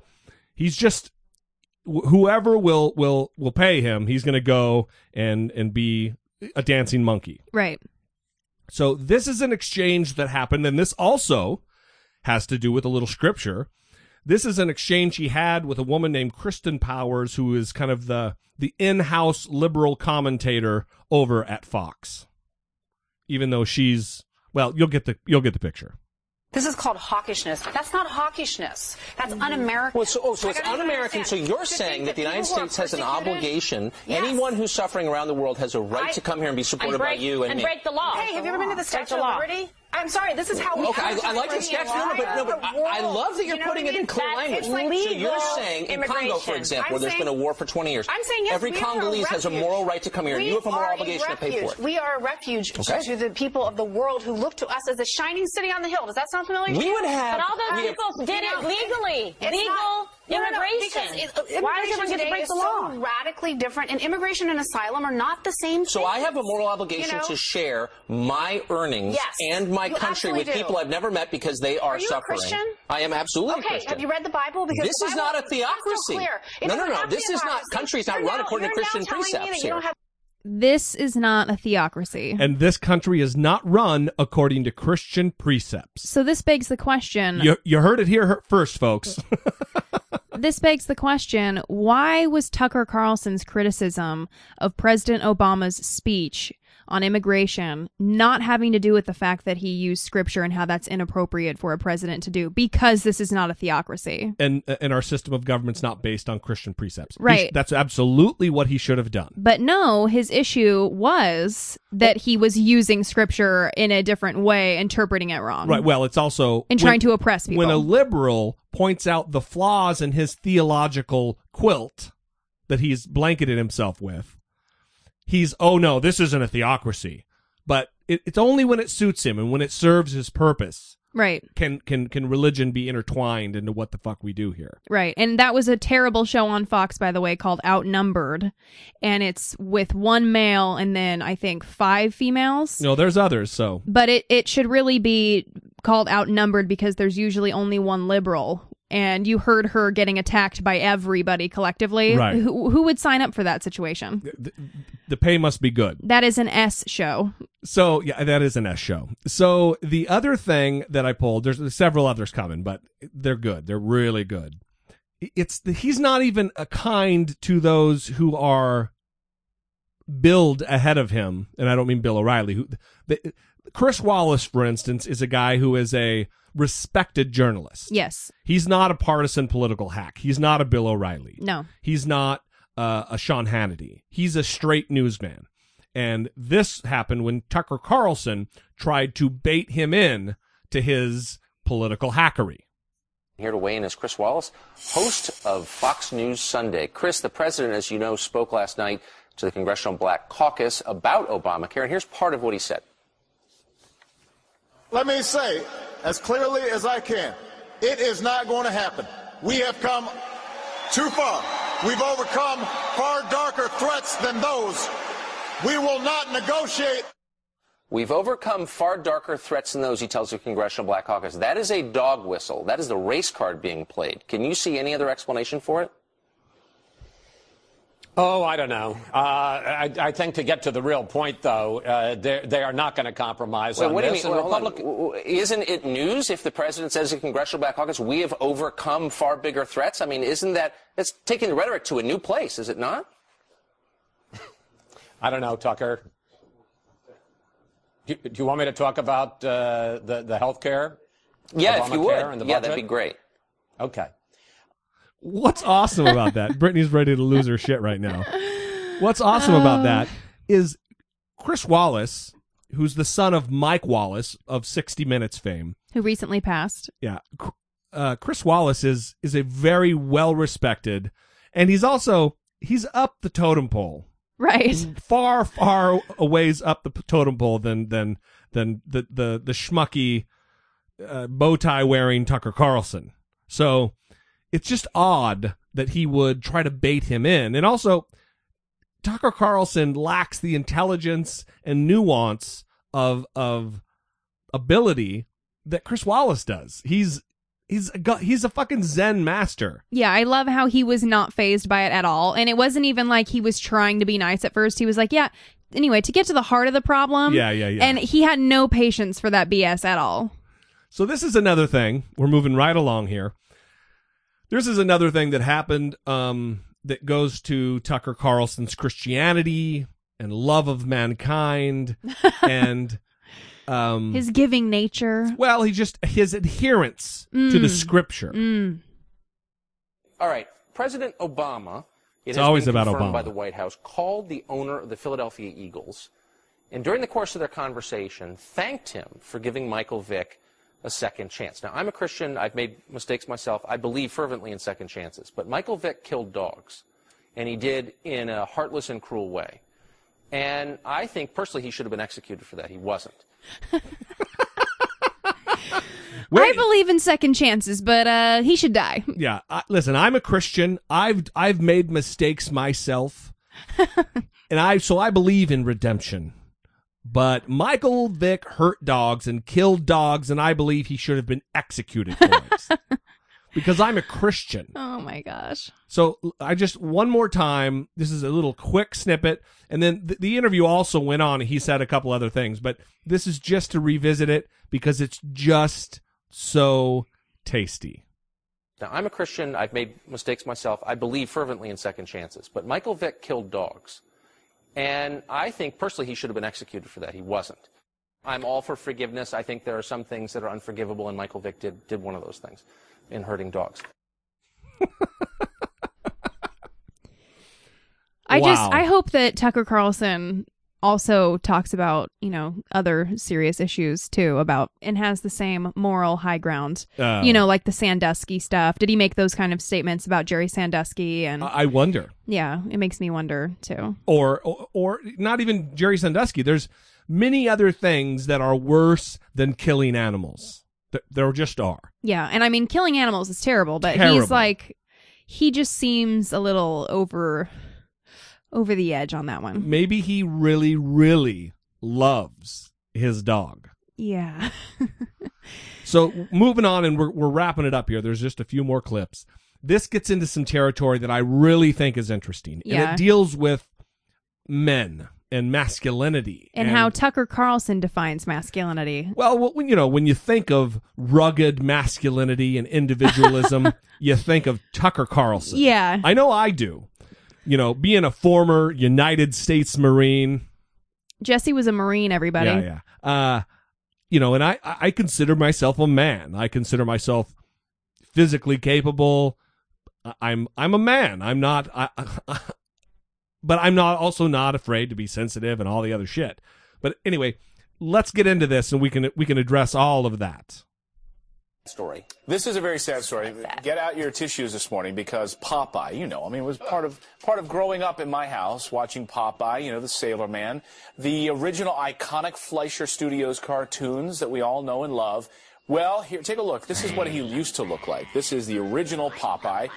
He's just wh- whoever will will will pay him. He's going to go and and be a dancing monkey.
Right.
So this is an exchange that happened, and this also has to do with a little scripture. This is an exchange he had with a woman named Kirsten Powers, who is kind of the the in-house liberal commentator over at Fox. Even though she's well, you'll get the you'll get the picture.
This is called hawkishness. That's not hawkishness. That's mm-hmm. un-American.
Well, so, oh, so
I
un-American. So you're saying that the United
people who are
States has an obligation.
Yes.
Anyone who's suffering around the world has a right
I-
to come here and be supported
break,
by you and, me.
break the law. Hey, have you ever been to the Statue of Liberty? I'm sorry, this is how we
Okay, I, I like the sketch. No, no, but, no, but I, I love that you're
You know
putting it in clear language.
Like
so you're saying in Congo, for example,
I'm
where there's
saying-
been a war for 20 years.
I'm saying yes,
every
are a
Congolese has a moral right to come here, and
We
you have a moral
are a
obligation to pay for it.
We are a refuge
Okay.
to the people of the world who look to us as a shining city on the hill. Does that sound familiar? to
We would have-
But all those
we have-
people
did it legally. Legal
not- no, no, no,
immigration.
because uh,
Why does
immigration
everyone get to break the law?
So radically different, and immigration and asylum are not the same. Thing.
So
thing.
I have a moral obligation
You know?
to share my earnings
Yes,
and my country with
do.
people I've never met because they are,
Are you a. Christian?
I am absolutely a
Okay,
Christian.
have you read the Bible? Because
this
the
is not a
is crystal
theocracy.
clear.
No, no, no. This is not
theocracy.
country's not
You're
run
now-
according to Christian
telling me
precepts
that you
here.
This is not a theocracy.
And this country is not run according to Christian precepts.
So this begs the question.
You, you heard it here first, folks.
this begs the question why was Tucker Carlson's criticism of President Obama's speech on immigration not having to do with the fact that he used scripture and how that's inappropriate for a president to do because this is not a theocracy.
and uh, and our system of government's not based on Christian precepts. He sh-
Right.
that's absolutely what he should have done.
But no, his issue was that he was using scripture in a different way, interpreting it wrong.
Right. Well, it's also
And trying to oppress people.
When a liberal points out the flaws in his theological quilt that he's blanketed himself with, he's oh no, this isn't a theocracy. But it, it's only when it suits him and when it serves his purpose
Right.
can can can religion be intertwined into what the fuck we do here.
Right. And that was a terrible show on Fox, by the way, called Outnumbered. And it's with one male and then I think five females.
No, there's others. So
But it, it should really be called Outnumbered because there's usually only one liberal. And you heard her getting attacked by everybody collectively.
Right.
Who, who would sign up for that situation?
the pay must be good.
That is an S show.
So yeah, that is an S show. So the other thing that I pulled, there's several others coming, but they're good. They're really good. It's the, he's not even a kind to those who are billed ahead of him, and I don't mean Bill O'Reilly. Who the, Chris Wallace, for instance, is a guy who is a respected journalist.
Yes.
He's not a partisan political hack. He's not a Bill O'Reilly.
No.
He's not uh, a Sean Hannity. He's a straight newsman. And this happened when Tucker Carlson tried to bait him in to his political hackery.
Here to weigh in is Chris Wallace, host of Fox News Sunday. Chris, the president, as you know, spoke last night to the Congressional Black Caucus about Obamacare, and here's part of what he said.
Let me say as clearly as I can, it is not going to happen. We have come too far. We've overcome far darker threats than those. We will not negotiate.
We've overcome far darker threats than those, he tells the Congressional Black Caucus. That is a dog whistle. That is the race card being played. Can you see any other explanation for it?
Oh, I don't know. Uh, I, I think to get to the real point, though, uh, they they are not going to compromise
Wait,
on
what do you mean? Well.
Republic-
Isn't it news if the president says in Congressional Black Caucus, we have overcome far bigger threats? I mean, isn't that, that's taking the rhetoric to a new place, is it not?
I don't know, Tucker. Do, do you want me to talk about uh, the the health care?
Yeah, if you would. Yeah,
budget?
that'd be great.
Okay.
What's awesome about that? Brittany's ready to lose her shit right now. What's awesome about that is Chris Wallace, who's the son of Mike Wallace of 60 Minutes fame.
Who recently passed.
Yeah. Uh, Chris Wallace is is a very well respected and he's also he's up the totem pole.
Right.
Far, far a ways up the totem pole than than than the the the schmucky uh, bow tie wearing Tucker Carlson. So it's just odd that he would try to bait him in. And also, Tucker Carlson lacks the intelligence and nuance of of ability that Chris Wallace does. He's he's a, he's a fucking Zen master.
Yeah, I love how he was not phased by it at all. And it wasn't even like he was trying to be nice at first. He was like, yeah, anyway, to get to the heart of the problem.
Yeah, yeah, yeah.
And he had no patience for that BS at all.
So this is another thing. We're moving right along here. This is another thing that happened um, that goes to Tucker Carlson's Christianity and love of mankind and um,
His giving nature.
well, he just his adherence to the
Mm.
scripture.
Mm.
All right. President Obama, it
It's
has
always
been
about
confirmed by
Obama.
the White House, called the owner of the Philadelphia Eagles and during the course of their conversation, thanked him for giving Michael Vick a second chance. Now, I'm a Christian. I've made mistakes myself. I believe fervently in second chances. But Michael Vick killed dogs, and he did in a heartless and cruel way. And I think personally he should have been executed for that. He wasn't.
I believe in second chances, but uh, he should die.
Yeah, I, listen, I'm a Christian. I've I've made mistakes myself, and I so I believe in redemption. But Michael Vick hurt dogs and killed dogs, and I believe he should have been executed for it. because I'm a Christian.
Oh my gosh.
So I just one more time. This is a little quick snippet, and then the, the interview also went on. And he said a couple other things, but this is just to revisit it because it's just so tasty.
Now, I'm a Christian. I've made mistakes myself. I believe fervently in second chances. But Michael Vick killed dogs. And I think personally he should have been executed for that. He wasn't. I'm all for forgiveness. I think there are some things that are unforgivable, and Michael Vick did, did one of those things in hurting dogs.
I
Wow.
just I hope that Tucker Carlson also talks about, you know, other serious issues too about and has the same moral high ground.
Uh,
you know, like the Sandusky stuff. Did he make those kind of statements about Jerry Sandusky and
I wonder.
Yeah, it makes me wonder too.
or, or or not even Jerry Sandusky. There's many other things that are worse than killing animals. Th- There just are.
Yeah, and I mean killing animals is terrible, but
Terrible.
he's like he just seems a little over over the edge on that one.
Maybe he really, really loves his dog.
Yeah.
So moving on, and we're we're wrapping it up here. There's just a few more clips. This gets into some territory that I really think is interesting, and
Yeah.
it deals with men and masculinity
and how Tucker Carlson defines masculinity.
Well, when you know when you think of rugged masculinity and individualism, you think of Tucker Carlson.
Yeah.
I know I do. You know, being a former United States Marine.
Jesse was a Marine, everybody.
Yeah, yeah. Uh, you know, and I I I consider myself a man. I consider myself physically capable. I- I'm I'm a man. I'm not. I, but I'm not also not afraid to be sensitive and all the other shit. But anyway, let's get into this and we can we can address all of that.
Story.
This is a very sad story. Get out your tissues this morning because Popeye, you know, I mean, it was part of part of growing up in my house watching Popeye, you know, the Sailor Man, the original iconic Fleischer Studios cartoons that we all know and love. Well, here, take a look. This is what he used to look like. This is the original Popeye.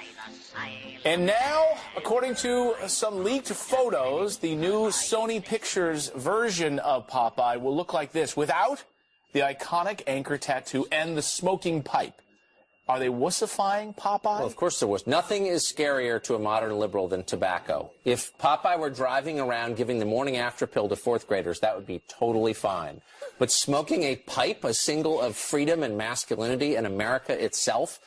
And now, according to some leaked photos, the new Sony Pictures version of Popeye will look like this without the iconic anchor tattoo and the smoking pipe. Are they wussifying Popeye?
Well, of course there was. Nothing is scarier to a modern liberal than tobacco. If Popeye were driving around giving the morning after pill to fourth graders, that would be totally fine. But smoking a pipe, a symbol of freedom and masculinity and America itself,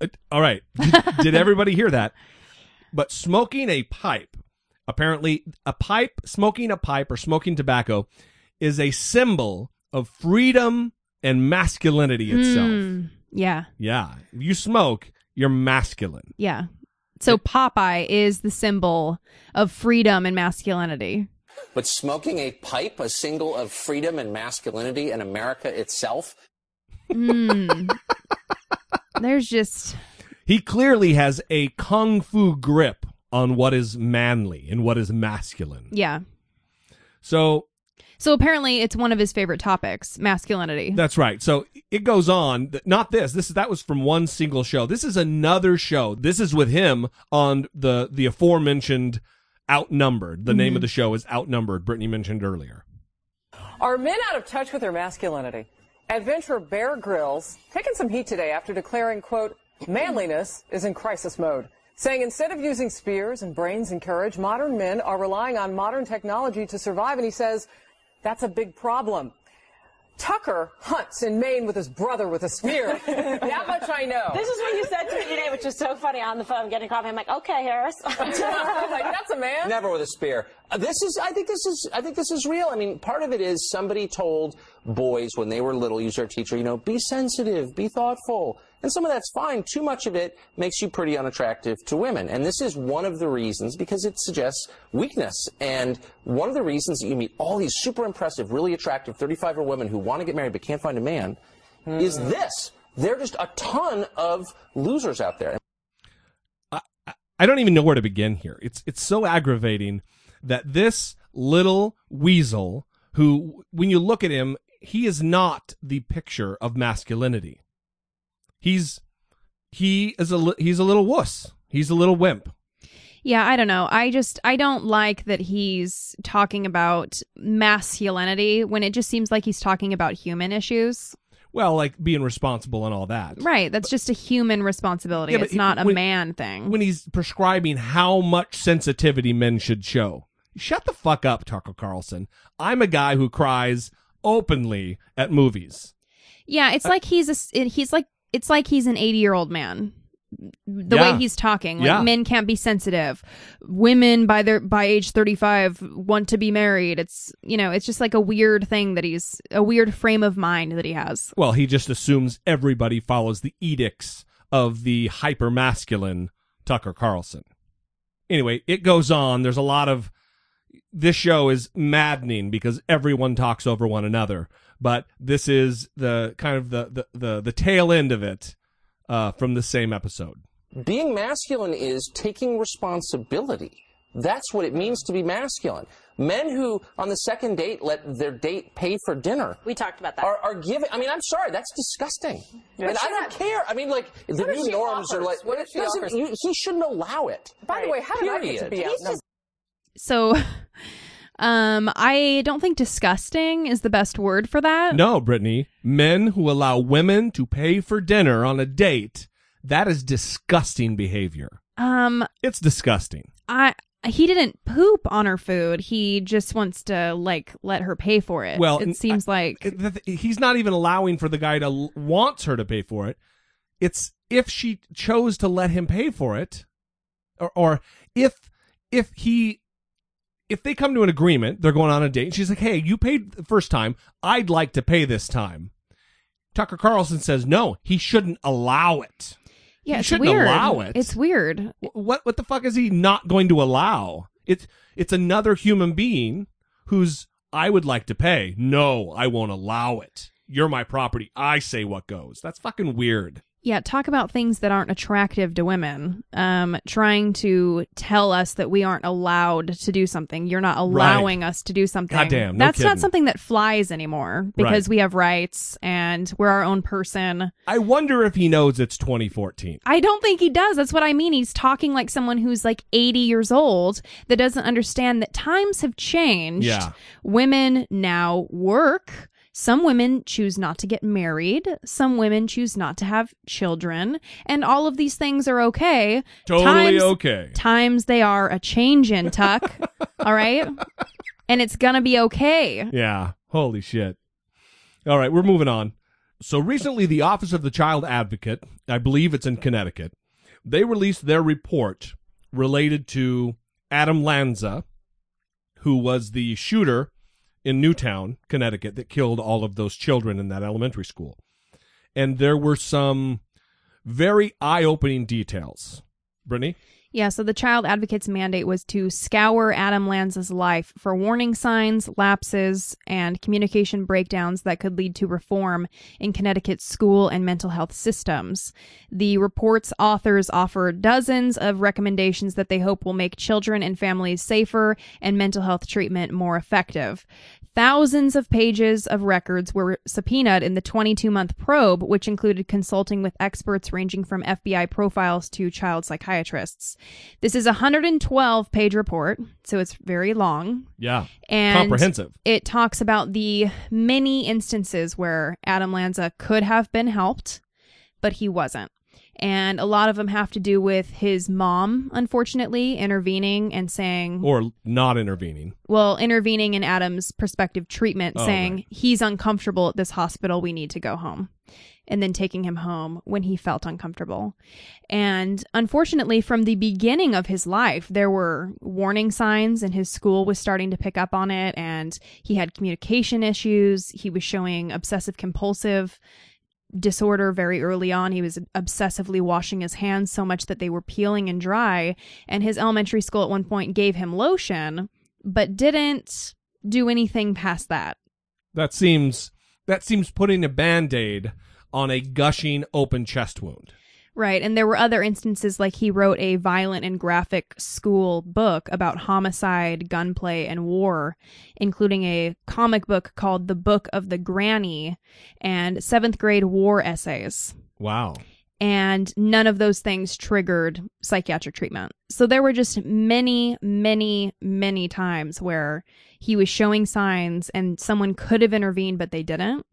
Uh, All right. Did, did everybody hear that? But smoking a pipe, apparently, a pipe, smoking a pipe or smoking tobacco is a symbol of freedom and masculinity itself.
Mm, yeah.
Yeah. If you smoke, you're masculine.
Yeah. So Popeye is the symbol of freedom and masculinity.
but smoking a pipe, a symbol of freedom and masculinity in America itself,
Mm. There's just
He clearly has a kung fu grip on what is manly and what is masculine.
yeah.
So
So apparently it's one of his favorite topics, masculinity.
That's right. So it goes on. Not this. This is that was from one single show. This is another show. This is with him on the the aforementioned Outnumbered. The name of the mm-hmm. show is Outnumbered. Brittany mentioned earlier.
Are men out of touch with their masculinity? Adventurer Bear Grylls taking some heat today after declaring, quote, manliness is in crisis mode. Saying instead of using spears and brains and courage, modern men are relying on modern technology to survive. And he says that's a big problem. Tucker hunts in Maine with his brother with a spear. that much I know.
This is what you said to me today, which is so funny on the phone getting coffee. I'm like, okay, Harris.
I was like, that's a man.
never with a spear. Uh, this is, I think this is, I think this is real. I mean, part of it is somebody told boys when they were little, use their teacher, you know, be sensitive, be thoughtful. And some of that's fine. Too much of it makes you pretty unattractive to women. And this is one of the reasons because it suggests weakness. And one of the reasons that you meet all these super impressive, really attractive 35 year old women who want to get married but can't find a man is hmm. this. There are just a ton of losers out there.
I don't even know where to begin here. It's it's so aggravating that this little weasel who when you look at him, he is not the picture of masculinity. He's he is a he's a little wuss. He's a little wimp.
Yeah, I don't know. I just I don't like that he's talking about masculinity when it just seems like he's talking about human issues.
Well, like being responsible and all that.
Right, that's just a human responsibility.
Yeah, but
it's not a
when-
man thing.
When he's prescribing how much sensitivity men should show. Shut the fuck up, Tucker Carlson. I'm a guy who cries openly at movies.
Yeah, it's uh, like he's a, he's like it's like he's an 80-year-old man. The
Yeah.
way he's talking, like
Yeah.
men can't be sensitive. Women by their by age 35 want to be married. It's, you know, it's just like a weird thing that he's a weird frame of mind that he has.
Well, he just assumes everybody follows the edicts of the hyper masculine Tucker Carlson. Anyway, it goes on. There's a lot of this show is maddening because everyone talks over one another. But this is the kind of the the the, the tail end of it uh, from the same episode.
Being masculine is taking responsibility. That's what it means to be masculine. Men who, on the second date, let their date pay for dinner.
We talked about that.
Are, are giving. I mean, I'm sorry, that's disgusting.
Yeah.
and I don't care. I mean, like the new
she
norms are like.
What if she offers?
you- he shouldn't allow it.
By the way, how did I get to be out? No.
So um I don't think disgusting is the best word for that.
No, Brittany, men who allow women to pay for dinner on a date, that is disgusting behavior.
Um
It's disgusting.
I he didn't poop on her food. He just wants to like let her pay for it.
Well,
it seems like
th- th- he's not even allowing for the guy to wants her to pay for it. It's if she chose to let him pay for it, or, or if if he if they come to an agreement, they're going on a date. And she's like, "Hey, you paid the first time. I'd like to pay this time." Tucker Carlson says, "No, he shouldn't allow it.
yeah,
he
it's
shouldn't
weird.
allow it.
It's weird.
What what the fuck is he not going to allow? It's it's another human being who's I would like to pay. No, I won't allow it. You're my property. I say what goes. That's fucking weird.
Yeah, talk about things that aren't attractive to women. Um, trying to tell us that we aren't allowed to do something. You're not allowing us to do something.
Goddamn, no
That's not something that flies anymore because
Right.
we have rights and we're our own person.
I wonder if he knows it's 2014.
I don't think he does. That's what I mean. He's talking like someone who's like 80 years old that doesn't understand that times have changed.
Yeah.
Women now work. Some women choose not to get married. Some women choose not to have children. And all of these things are okay.
Totally okay.
Times they are a change in Tuck. all right. And it's going to be okay.
Yeah. Holy shit. All right, we're moving on. So recently, the Office of the Child Advocate, I believe it's in Connecticut, they released their report related to Adam Lanza, who was the shooter in Newtown, Connecticut, that killed all of those children in that elementary school. And there were some very eye opening details. Brittany?
Yeah, so the child advocate's mandate was to scour Adam Lanza's life for warning signs, lapses, and communication breakdowns that could lead to reform in Connecticut's school and mental health systems. The report's authors offer dozens of recommendations that they hope will make children and families safer and mental health treatment more effective. Thousands of pages of records were subpoenaed in the 22 month probe, which included consulting with experts ranging from FBI profiles to child psychiatrists. This is a 112 page report, so it's very long.
Yeah.
And
Comprehensive.
It talks about the many instances where Adam Lanza could have been helped, but he wasn't. And a lot of them have to do with his mom, unfortunately, intervening and saying,
Or not intervening.
well, intervening in Adam's prospective treatment,
Oh,
saying
right.
he's uncomfortable at this hospital, we need to go home. And then taking him home when he felt uncomfortable. And unfortunately, from the beginning of his life, there were warning signs, and his school was starting to pick up on it. And he had communication issues. He was showing obsessive compulsive disorder very early on. He was obsessively washing his hands so much that they were peeling and dry. And his elementary school at one point gave him lotion, but didn't do anything past that.
That seems that seems putting a band-aid on a gushing open chest wound.
Right. And there were other instances like he wrote a violent and graphic school book about homicide, gunplay, and war, including a comic book called The Book of the Granny and seventh grade war essays.
Wow.
And none of those things triggered psychiatric treatment. So there were just many, many, many times where he was showing signs and someone could have intervened, but they didn't.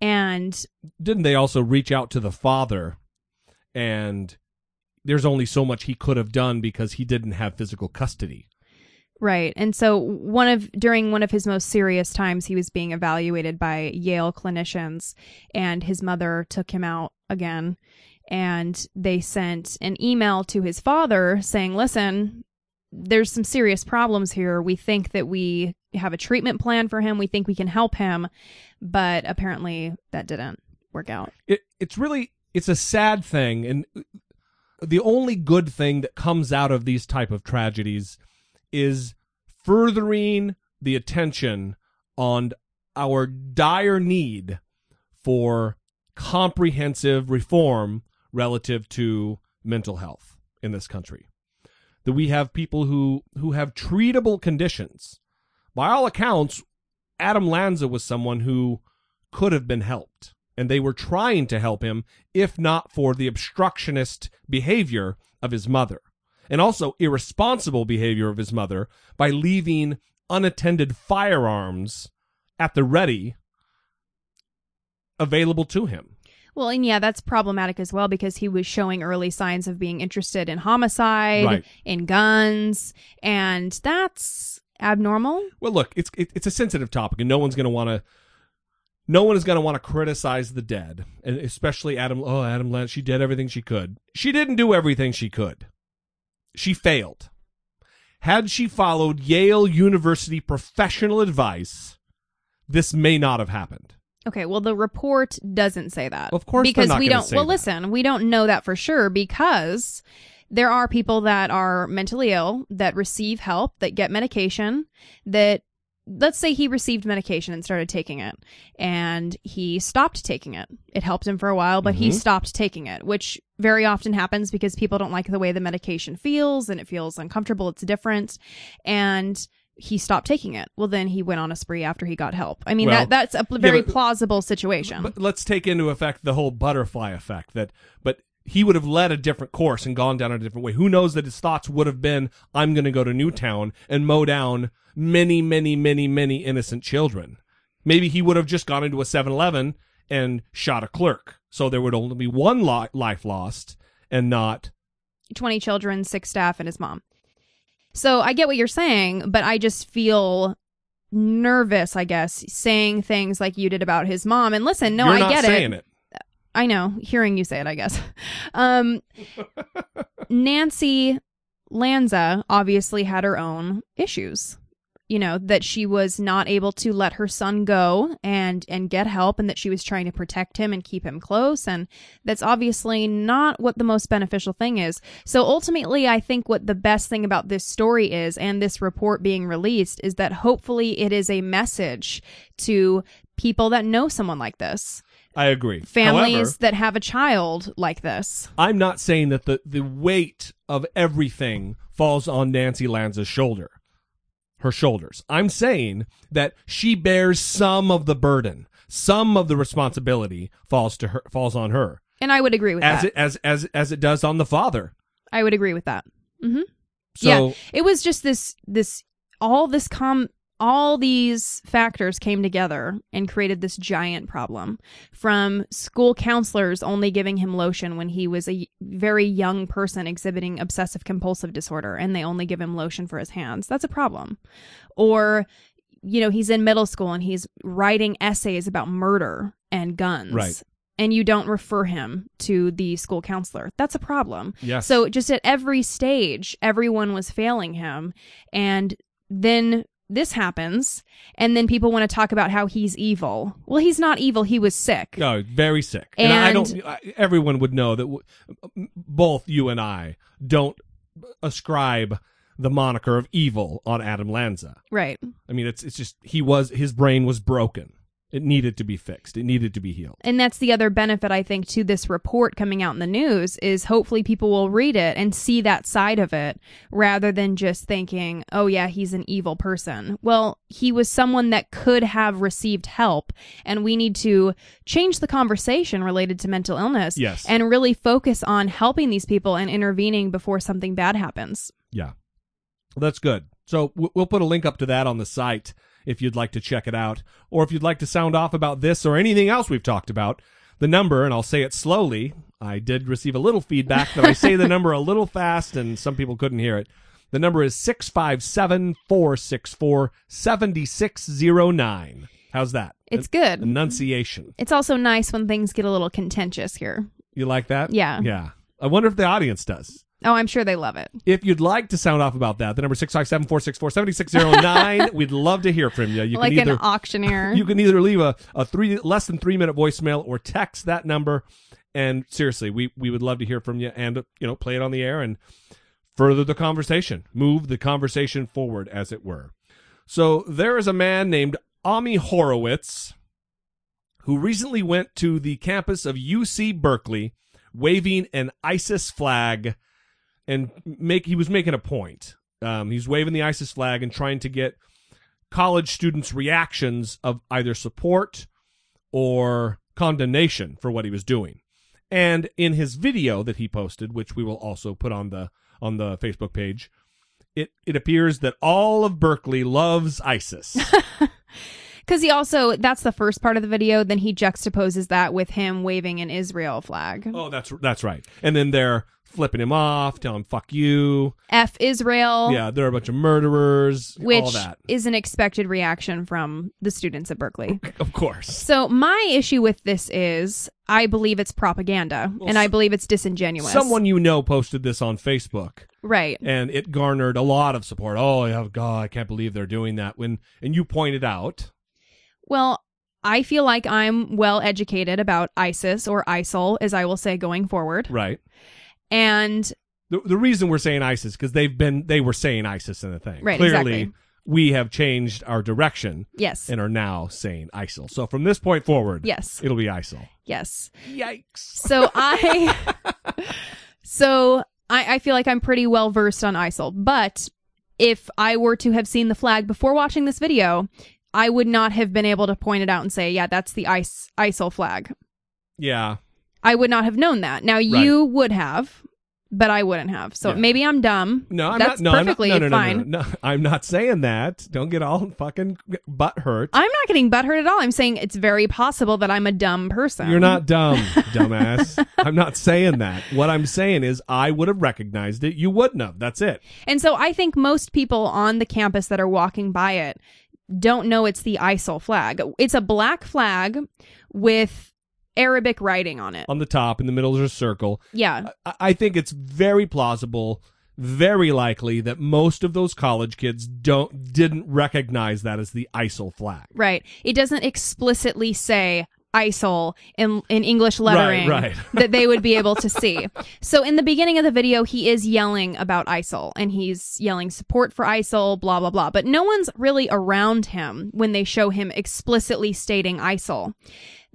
And
Didn't they also reach out to the father and there's only so much he could have done because he didn't have physical custody.
Right. And so one of during one of his most serious times he was being evaluated by Yale clinicians and his mother took him out again and they sent an email to his father saying, "Listen, there's some serious problems here. We think that we have a treatment plan for him. We think we can help him." But apparently that didn't work out.
It it's really it's a sad thing and the only good thing that comes out of these type of tragedies is furthering the attention on our dire need for comprehensive reform relative to mental health in this country. That we have people who who have treatable conditions. By all accounts Adam Lanza was someone who could have been helped and they were trying to help him if not for the obstructionist behavior of his mother and also irresponsible behavior of his mother by leaving unattended firearms at the ready available to him.
Well, and yeah, that's problematic as well because he was showing early signs of being interested in homicide,
Right.
in guns, and that's abnormal.
Well, look, it's it, it's a sensitive topic, and no one's going to want to. No one is going to want to criticize the dead, and especially Adam. Oh, Adam Lanza, she did everything she could. She didn't do everything she could. She failed. Had she followed Yale University professional advice, this may not have happened.
Okay, well, the report doesn't say that.
Of course
because
not
we don't. Well,
that.
listen, we don't know that for sure because there are people that are mentally ill that receive help, that get medication, that let's say he received medication and started taking it, and he stopped taking it. It helped him for a while, but he
Mm-hmm.
Mhm.
stopped taking it, which very often happens because people don't like the way the medication feels and it feels uncomfortable. It's different, and he stopped taking it. Well, then he went on a spree after he got help. I mean,
Well,
that that's a
yeah,
very
but-
plausible situation.
But let's take into effect the whole butterfly effect that but he would have led a different course and gone down a different way. Who knows that his thoughts would have been I'm going to go to Newtown and mow down many many many many innocent children. Maybe he would have just gone into a 7-Eleven and shot a clerk. So there would only be one li- life lost and not
20 children, six staff, and his mom. So I get what you're saying, but I just feel nervous, I guess, saying things like you did about his mom. And listen, no,
You're
I
not
get
saying it.
I know, hearing you say it, I guess. Um, Nancy Lanza obviously had her own issues. You know, that she was not able to let her son go and and get help and that she was trying to protect him and keep him close and that's obviously not what the most beneficial thing is. So ultimately, I think what the best thing about this story is and this report being released is that hopefully it is a message to people that know someone like this
I agree.
families
However,
that have a child like this.
I'm not saying that the, the weight of everything falls on Nancy Lanza's shoulder, her shoulders. I'm saying that she bears some of the burden, some of the responsibility falls to her, falls on her,
And I would agree with
as
that.
it as as as it does on the father.
I would agree with that. Mm-hmm.
So-
yeah, it was just this this all this com all these factors came together and created this giant problem from school counselors only giving him lotion when he was a very young person exhibiting obsessive compulsive disorder and they only give him lotion for his hands. That's a problem. Or you know he's in middle school and he's writing essays about murder and guns.
Right.
and you don't refer him to the school counselor. That's a problem.
Yes.
so just at every stage everyone was failing him. And then this happens, and then people want to talk about how he's evil. Well, he's not evil. He was sick.
No, very sick. And, I
And-
don't. I- Everyone would know that. W- both you and I don't ascribe the moniker of evil on Adam Lanza.
Right.
I mean, it's it's just he was his brain was broken. It needed to be fixed. It needed to be healed.
And that's the other benefit I think to this report coming out in the news is hopefully people will read it and see that side of it rather than just thinking, "Oh yeah, he's an evil person." Well, he was someone that could have received help and we need to change the conversation related to mental illness
Yes.
and really focus on helping these people and intervening before something bad happens.
Yeah. Well, that's good. So we'll put a link up to that on the site if you'd like to check it out. Or if you'd like to sound off about this or anything else we've talked about, the number, and I'll say it slowly. I did receive a little feedback that I say the number a little fast and some people couldn't hear it. The number is 657 464 7609. How's that?
It's good.
Enunciation.
It's also nice when things get a little contentious here.
You like that?
Yeah.
Yeah. I wonder if the audience does.
Oh, I'm sure they love it.
If you'd like to sound off about that, the number 657-464-7609. We'd love to hear from you. You
like
can either
an auctioneer.
you can either leave a, a three less than three minute voicemail or text that number. And seriously, we, we would love to hear from you and you know play it on the air and further the conversation, move the conversation forward, as it were. So there is a man named Ami Horowitz who recently went to the campus of UC Berkeley waving an ISIS flag and make he was making a point. Um, he's waving the ISIS flag and trying to get college students' reactions of either support or condemnation for what he was doing. And in his video that he posted, which we will also put on the on the Facebook page, it it appears that all of Berkeley loves ISIS.
Because he also, that's the first part of the video. Then he juxtaposes that with him waving an Israel flag.
oh, that's that's right. And then they're flipping him off, telling him "fuck you."
F Israel.
Yeah, they're a bunch of murderers. all
Which
that,
is an expected reaction from the students at Berkeley.
of course.
So my issue with this is I believe it's propaganda and I believe it's disingenuous.
Someone you know posted this on Facebook.
Right.
and it garnered a lot of support. Oh, yeah, God, I can't believe they're doing that. When and you pointed out,
Well, I feel like I'm well educated about ISIS or ISIL, as I will say going forward.
right?
And
The, the reason we're saying ISIS because they've been they were saying ISIS in the thing.
Right,
Clearly,
exactly.
we have changed our direction.
Yes.
and are now saying ISIL. So from this point forward,
Yes.
it'll be ISIL.
yes.
Yikes.
So I, so I, I feel like I'm pretty well versed on ISIL, but if I were to have seen the flag before watching this video, I would not have been able to point it out and say, yeah, that's the IS, ISIL flag.
Yeah,
I would not have known that. Now you would have, but I wouldn't have. So
Yeah.
maybe I'm dumb.
no, I'm
that's
not. No, I'm not-
perfectly
no, no, no,
fine.
No, no, no, I'm not saying that. Don't get all fucking butt hurt.
I'm not getting butthurt at all. I'm saying it's very possible that I'm a dumb person.
You're not dumb, dumbass. I'm not saying that. What I'm saying is I would have recognized it. You wouldn't have. That's it.
And so I think most people on the campus that are walking by it don't know it's the ISIL flag. It's a black flag with Arabic writing on it.
On the top, in the middle, there's a circle.
Yeah.
I, I think it's very plausible, very likely that most of those college kids don't didn't recognize that as the ISIL flag.
Right. It doesn't explicitly say ISIL in, in English lettering
right.
that they would be able to see. So in the beginning of the video, he is yelling about ISIL and he's yelling support for ISIL, blah, blah, blah. But no one's really around him when they show him explicitly stating ISIL.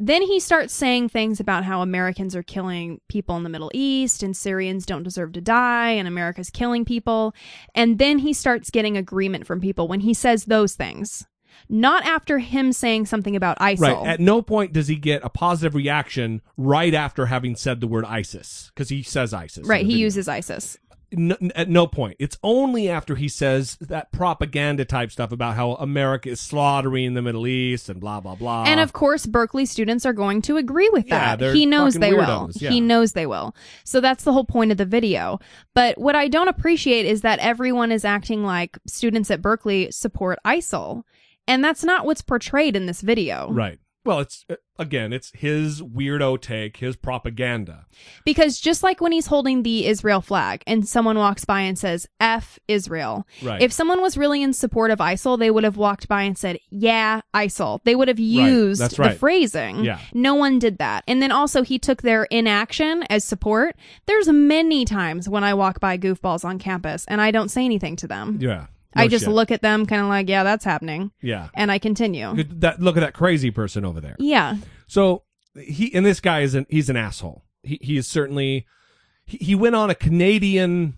Then he starts saying things about how Americans are killing people in the Middle East and Syrians don't deserve to die and America's killing people. And then he starts getting agreement from people when he says those things. Not after him saying something about ISIL.
Right. At no point does he get a positive reaction right after having said the word ISIS because he says ISIS.
right. He
video.
uses ISIS.
No, at no point. It's only after he says that propaganda type stuff about how America is slaughtering the Middle East and blah blah blah.
And of course, Berkeley students are going to agree with
Yeah,
that. he knows they will.
yeah.
He knows they will. So that's the whole point of the video. But what I don't appreciate is that everyone is acting like students at Berkeley support ISIL. And that's not what's portrayed in this video.
Right. Well, it's uh, again, it's his weirdo take, his propaganda.
Because just like when he's holding the Israel flag and someone walks by and says, F Israel.
Right.
If someone was really in support of ISIL, they would have walked by and said, Yeah, ISIL. They would have used
That's
the
right.
phrasing.
Yeah.
No one did that. And then also, he took their inaction as support. There's many times when I walk by goofballs on campus and I don't say anything to them.
Yeah.
I just
shit.
look at them kind of like, Yeah, that's happening.
Yeah.
And I continue.
That look at that crazy person over there.
Yeah.
So he and this guy is an he's an asshole. He he is certainly he, he went on a Canadian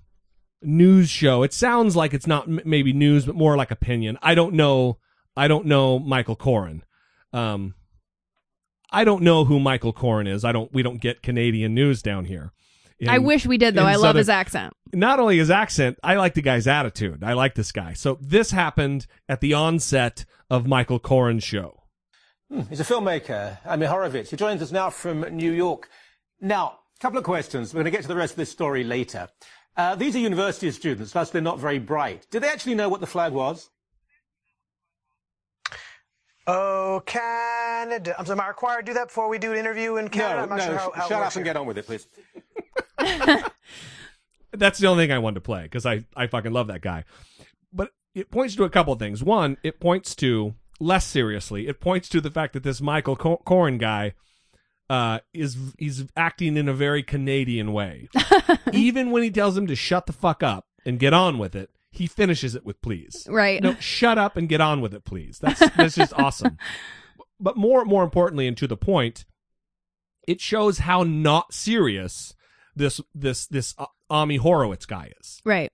news show. It sounds like it's not m- maybe news, but more like opinion. I don't know. I don't know Michael Coren. Um, I don't know who Michael Coren is. I don't. We don't get Canadian news down here.
I wish we did, though.
in
I love his accent.
Not only his accent, I like the guy's attitude. I like this guy. So this happened at the onset of Michael Coren's show.
Hmm, He's a filmmaker, Amir Horowitz. He joins us now from New York. Now, a couple of questions. We're going to get to the rest of this story later. Uh, these are university students, thus they're not very bright. Did they actually know what the flag was?
Oh, Canada. I'm sorry, am I required to do that before we do an interview in Canada?
no,
I'm not
no.
sure how, how
shut up and
here.
get on with it, please.
That's the only thing I wanted to play because I, I fucking love that guy. But it points to a couple of things. One, it points to less seriously. It points to the fact that this Michael Cor- Coren guy uh, is he's acting in a very Canadian way. Even when he tells him to shut the fuck up and get on with it, he finishes it with please.
Right.
No, shut up and get on with it, please. That's that's just awesome. But more more importantly, and to the point, it shows how not serious this this this uh, Ami Horowitz guy is.
Right.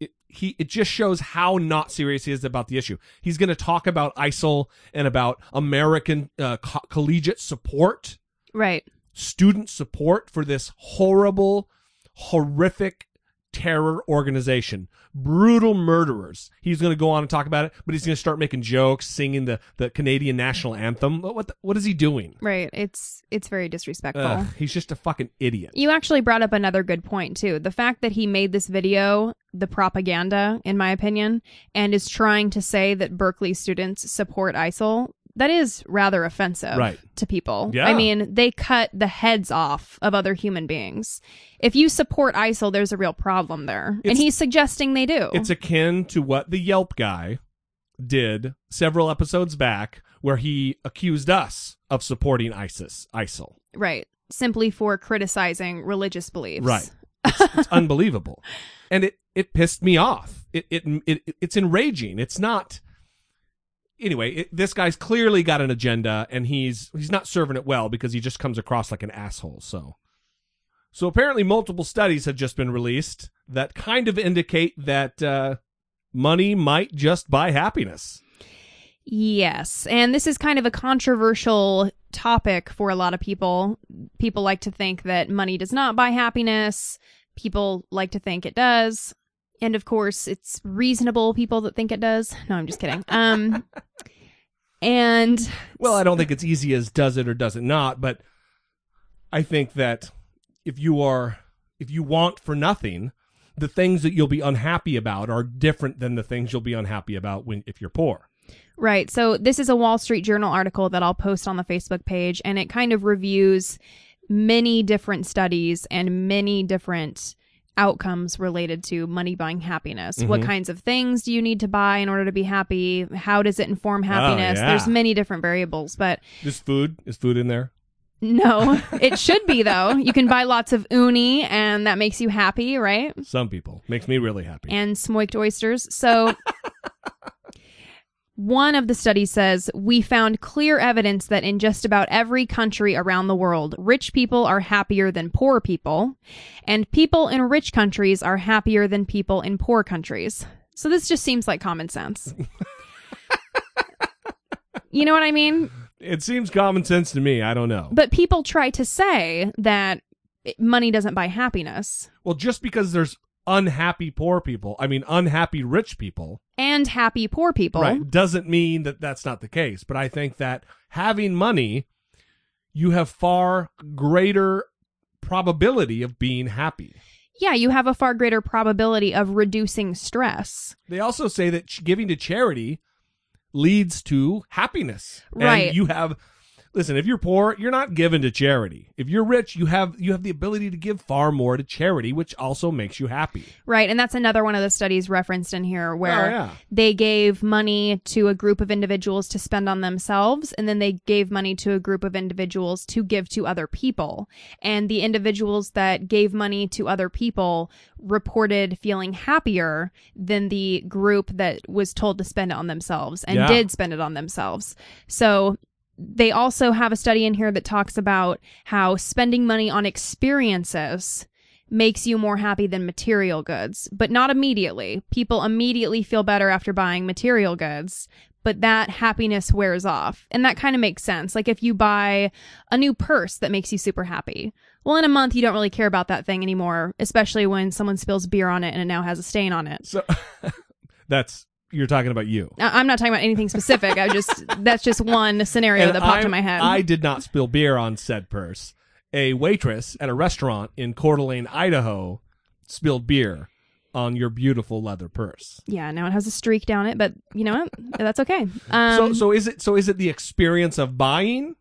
It, he it just shows how not serious he is about the issue. He's going to talk about ISIL and about American uh, co- collegiate support,
Right.
student support for this horrible, horrific terror organization, brutal murderers. He's going to go on and talk about it, but he's going to start making jokes, singing the the Canadian national anthem. What the, what is he doing?
Right. It's it's very disrespectful.
Ugh, he's just a fucking idiot.
You actually brought up another good point too. The fact that he made this video the propaganda, in my opinion, and is trying to say that Berkeley students support ISIL. That is rather offensive
Right.
to people.
Yeah.
I mean, they cut the heads off of other human beings. If you support ISIL, there's a real problem there. and he's suggesting they do.
It's akin to what the Yelp guy did several episodes back, where he accused us of supporting ISIS, ISIL.
right. Simply for criticizing religious beliefs.
Right. It's, it's unbelievable, and it it pissed me off. It it, it it's enraging. It's not. Anyway, it, this guy's clearly got an agenda, and he's he's not serving it well because he just comes across like an asshole. So, so apparently, multiple studies have just been released that kind of indicate that uh, money might just buy happiness.
Yes. And this is kind of a controversial topic for a lot of people. People like to think that money does not buy happiness. People like to think it does. And of course, it's reasonable people that think it does. No, I'm just kidding. Um and
Well, I don't think it's easy as does it or does it not, but I think that if you are if you want for nothing, the things that you'll be unhappy about are different than the things you'll be unhappy about when if you're poor.
Right. So this is a Wall Street Journal article that I'll post on the Facebook page, and it kind of reviews many different studies and many different outcomes related to money buying happiness. What
Mhm.
kinds of things do you need to buy in order to be happy? How does it inform happiness?
yeah.
There's many different variables, but
This food is food in there.
no, it should be though. You can buy lots of uni and that makes you happy, right?
Some people makes me really happy.
and smoked oysters. So, one of the studies says we found clear evidence that in just about every country around the world, rich people are happier than poor people, and people in rich countries are happier than people in poor countries. So, this just seems like common sense. you know what I mean?
It seems common sense to me. I don't know.
But people try to say that money doesn't buy happiness.
Well, just because there's unhappy poor people, I mean unhappy rich people,
And happy poor people.
right, doesn't mean that that's not the case. But I think that having money, you have far greater probability of being happy.
Yeah, you have a far greater probability of reducing stress.
They also say that giving to charity leads to happiness.
Right.
And you have listen, if you're poor, you're not given to charity. If you're rich, you have you have the ability to give far more to charity, which also makes you happy.
Right, and that's another one of the studies referenced in here where
Oh, yeah.
they gave money to a group of individuals to spend on themselves and then they gave money to a group of individuals to give to other people. And the individuals that gave money to other people reported feeling happier than the group that was told to spend it on themselves and
Yeah.
did spend it on themselves. So they also have a study in here that talks about how spending money on experiences makes you more happy than material goods, but not immediately. People immediately feel better after buying material goods, but that happiness wears off. And that kind of makes sense. Like if you buy a new purse that makes you super happy. Well, in a month, you don't really care about that thing anymore, especially when someone spills beer on it and it now has a stain on it.
So that's you're talking about you.
I- I'm not talking about anything specific. I just, that's just one scenario
And
that popped
I'm-
in my head.
I did not spill beer on said purse. A waitress at a restaurant in Coeur d'Alene, Idaho, spilled beer on your beautiful leather purse.
yeah, now it has a streak down it, but you know what? That's okay. Um,
so, so is it? So is it the experience of buying?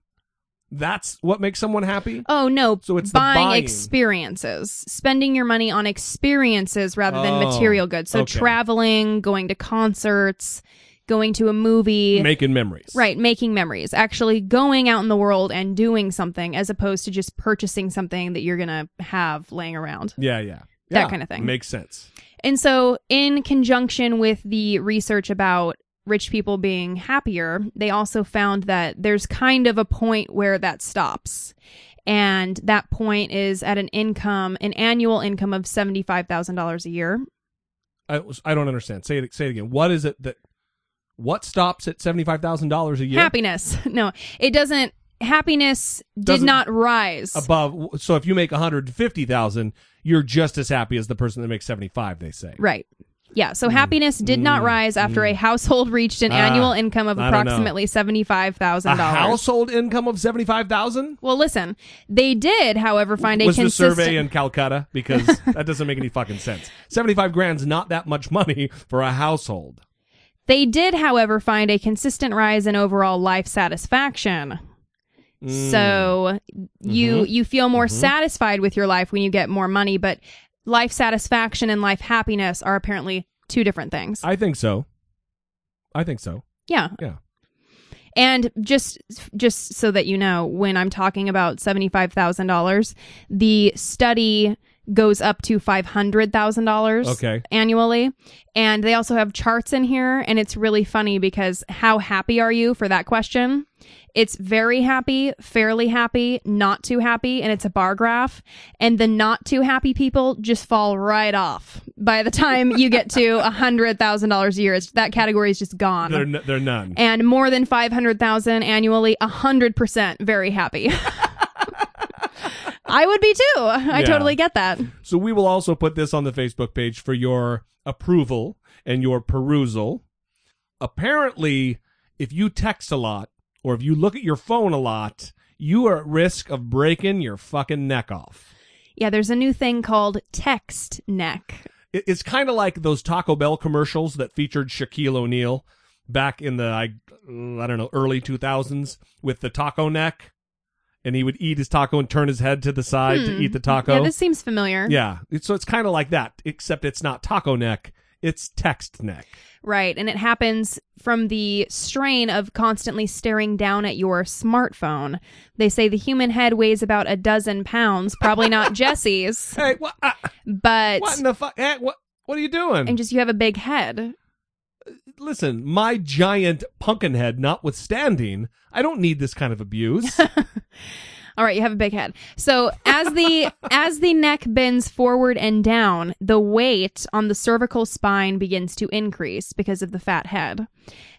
That's what makes someone happy.
Oh no!
So it's
buying,
buying.
experiences, spending your money on experiences rather than
Oh,
material goods. So
okay.
traveling, going to concerts, going to a movie,
Making memories.
right? Making memories, actually going out in the world and doing something, as opposed to just purchasing something that you're gonna have laying around.
Yeah, yeah,
That
Yeah,
kind of thing.
makes sense.
And so, in conjunction with the research about rich people being happier, they also found that there's kind of a point where that stops. And that point is at an income, an annual income of $75,000 a year.
I, I don't understand. Say it. Say it again. What is it that? What stops at seventy five thousand dollars a year?
Happiness. No, it doesn't. Happiness did
Doesn't-
not rise.
above. So if you make one hundred fifty thousand, you're just as happy as the person that makes seventy five. They say.
Right. Yeah. So happiness did not
Mm.
rise after a household reached an
Ah,
annual income of
I don't know.
approximately seventy-five thousand
A
dollars.
household income of seventy five thousand.
Well, listen, they did, however, find a
Was the
consistent.
survey in Calcutta? Because that doesn't make any fucking sense. Seventy five grand's not that much money for a household.
They did, however, find a consistent rise in overall life satisfaction. So you
Mhm.
you feel more
Mhm.
satisfied with your life when you get more money, but life satisfaction and life happiness are apparently two different things.
I think so. I think so.
Yeah.
Yeah.
And just just so that you know, when I'm talking about seventy five thousand dollars, the study goes up to five hundred thousand dollars
Okay.
annually. And they also have charts in here, and it's really funny because how happy are you for that question? It's very happy, fairly happy, not too happy, and it's a bar graph. And the not too happy people just fall right off by the time you get to a hundred thousand dollars a year. It's, that category is just gone
They're n- they're none.
and more than 500,000 annually, a 100% very happy. I would be too. I
Yeah.
totally get that.
So we will also put this on the Facebook page for your approval and your perusal. Apparently, if you text a lot or if you look at your phone a lot, you are at risk of breaking your fucking neck off.
Yeah, there's a new thing called text neck.
It's kind of like those Taco Bell commercials that featured Shaquille O'Neal back in the I, I don't know early 2000s with the taco neck, and he would eat his taco and turn his head to the side to
Hmm.
eat the taco.
Yeah, this seems familiar.
Yeah, so it's kind of like that, except it's not taco neck; it's text neck.
Right. And it happens from the strain of constantly staring down at your smartphone. They say the human head weighs about a dozen pounds, probably not Jesse's.
Hey, what?
but
What in the fuck? Eh, what? What are you doing?
and just you have a big head.
Listen, my giant pumpkin head notwithstanding, I don't need this kind of abuse.
All right, you have a big head. So as the as the neck bends forward and down, the weight on the cervical spine begins to increase because of the fat head.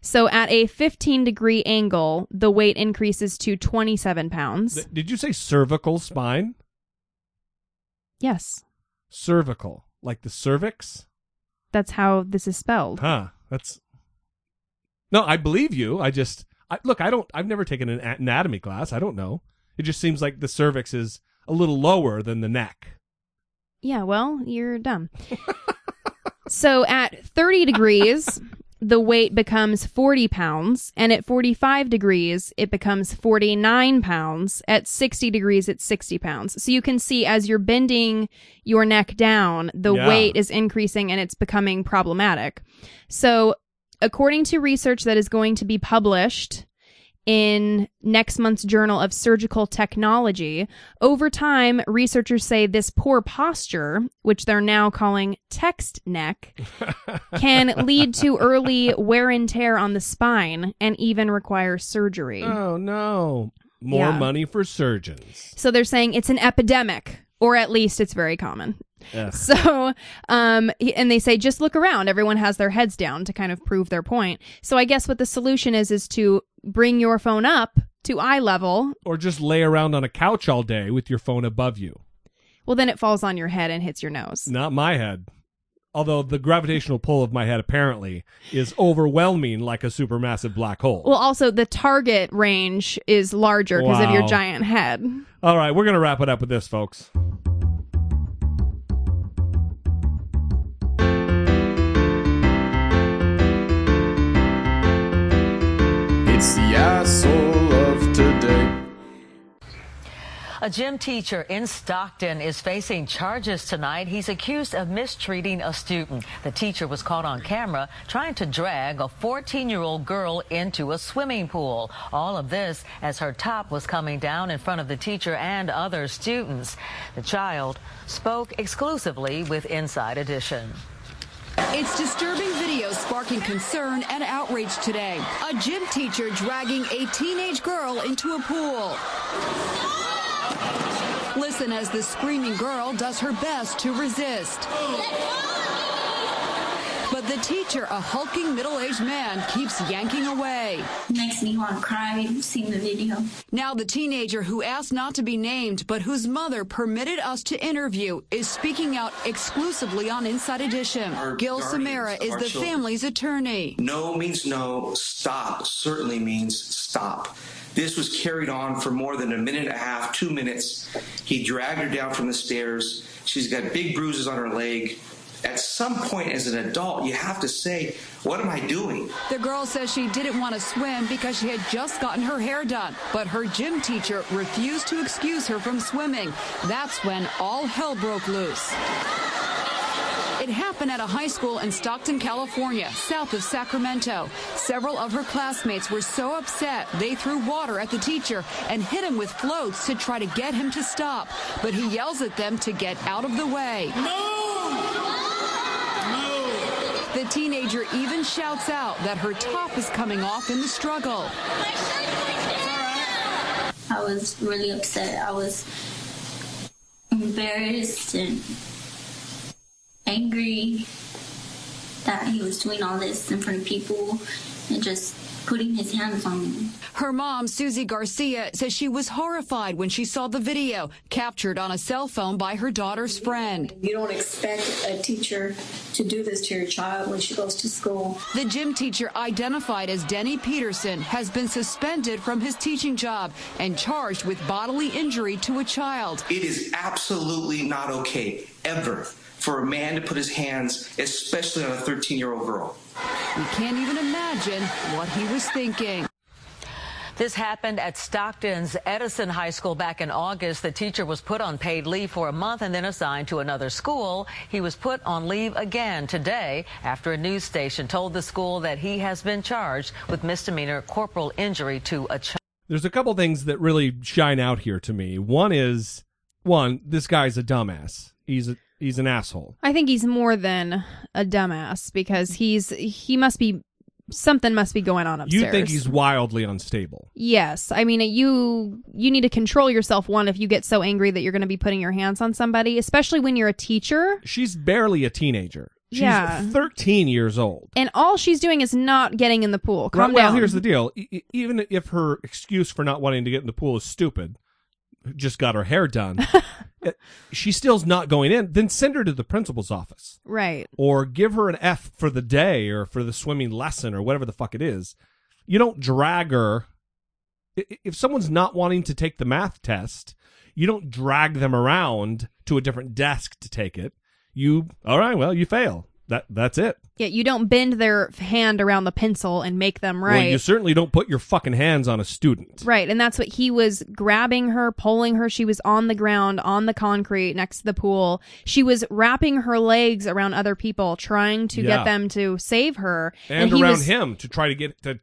So at a 15 degree angle, the weight increases to 27 pounds.
Did you say cervical spine?
Yes,
Cervical, like the cervix?
that's how this is spelled.
Huh? That's no. I believe you. I just I, look. I don't. I've never taken an anatomy class. I don't know. It just seems like the cervix is a little lower than the neck.
Yeah, well, you're dumb. so at 30 degrees, the weight becomes 40 pounds, and at 45 degrees, it becomes 49 pounds. At 60 degrees, it's 60 pounds. So you can see as you're bending your neck down, the
Yeah.
weight is increasing and it's becoming problematic. So, according to research that is going to be published in next month's Journal of Surgical Technology. Over time, researchers say this poor posture, which they're now calling text neck, can lead to early wear and tear on the spine and even require surgery.
Oh no. More
Yeah.
money for surgeons.
So they're saying it's an epidemic, or at least it's very common.
Ugh.
So, um, and they say just look around. Everyone has their heads down to kind of prove their point. So I guess what the solution is is to bring your phone up to eye level.
Or just lay around on a couch all day with your phone above you.
Well, then it falls on your head and hits your nose.
Not my head. Although the gravitational pull of my head apparently is overwhelming like a supermassive black hole.
Well, also the target range is larger because of your
Wow.
giant head.
All right, we're going to wrap it up with this, folks.
It's the asshole of today.
A gym teacher in Stockton is facing charges tonight. He's accused of mistreating a student. The teacher was caught on camera trying to drag a 14 year old girl into a swimming pool. All of this as her top was coming down in front of the teacher and other students. The child spoke exclusively with Inside Edition.
It's disturbing video sparking concern and outrage today. A gym teacher dragging a teenage girl into a pool. Listen as the screaming girl does her best to resist. But the teacher, a hulking middle-aged man, keeps yanking away.
Makes me want to cry. You've seen the video.
Now the teenager who asked not to be named, but whose mother permitted us to interview, is speaking out exclusively on Inside Edition.
Our
Gil Samara is the
children.
family's attorney.
No means no. Stop certainly means stop. This was carried on for more than a minute and a half, two minutes. He dragged her down from the stairs. She's got big bruises on her leg. At some point, as an adult, you have to say, What am I doing?
The girl says she didn't want to swim because she had just gotten her hair done, but her gym teacher refused to excuse her from swimming. That's when all hell broke loose. It happened at a high school in Stockton, California, south of Sacramento. Several of her classmates were so upset they threw water at the teacher and hit him with floats to try to get him to stop. But he yells at them to get out of the way. The teenager even shouts out that her top is coming off in the struggle.
I was really upset. I was embarrassed and angry that he was doing all this in front of people and just putting his hands on me.
Her mom, Susie Garcia, says she was horrified when she saw the video captured on a cell phone by her daughter's friend.
You don't expect a teacher to do this to your child when she goes to school.
The gym teacher, identified as Denny Peterson, has been suspended from his teaching job and charged with bodily injury to a child.
It is absolutely not okay, ever, for a man to put his hands, especially on a 13 year old girl.
We can't even imagine what he was thinking.
This happened at Stockton's Edison High School back in August. The teacher was put on paid leave for a month and then assigned to another school. He was put on leave again today after a news station told the school that he has been charged with misdemeanor corporal injury to a child.
There's a couple things that really shine out here to me. One is, one, this guy's a dumbass. He's a, he's an asshole.
I think he's more than a dumbass because he's he must be something must be going on upstairs.
You think he's wildly unstable.
Yes, I mean you you need to control yourself one if you get so angry that you're going to be putting your hands on somebody, especially when you're a teacher.
She's barely a teenager. She's
Yeah.
13 years old.
And all she's doing is not getting in the pool. Calm
well,
down.
here's the deal. E- even if her excuse for not wanting to get in the pool is stupid, just got her hair done, Uh, she still's not going in, then send her to the principal's office.
Right.
Or give her an F for the day or for the swimming lesson or whatever the fuck it is. You don't drag her. If someone's not wanting to take the math test, you don't drag them around to a different desk to take it. You, all right, well, you fail. That that's it.
Yeah, you don't bend their hand around the pencil and make them right.
Well, you certainly don't put your fucking hands on a student.
Right, and that's what he was grabbing her, pulling her. She was on the ground, on the concrete next to the pool. She was wrapping her legs around other people, trying to
Yeah.
get them to save her.
And,
he
around
was-
him to try to get to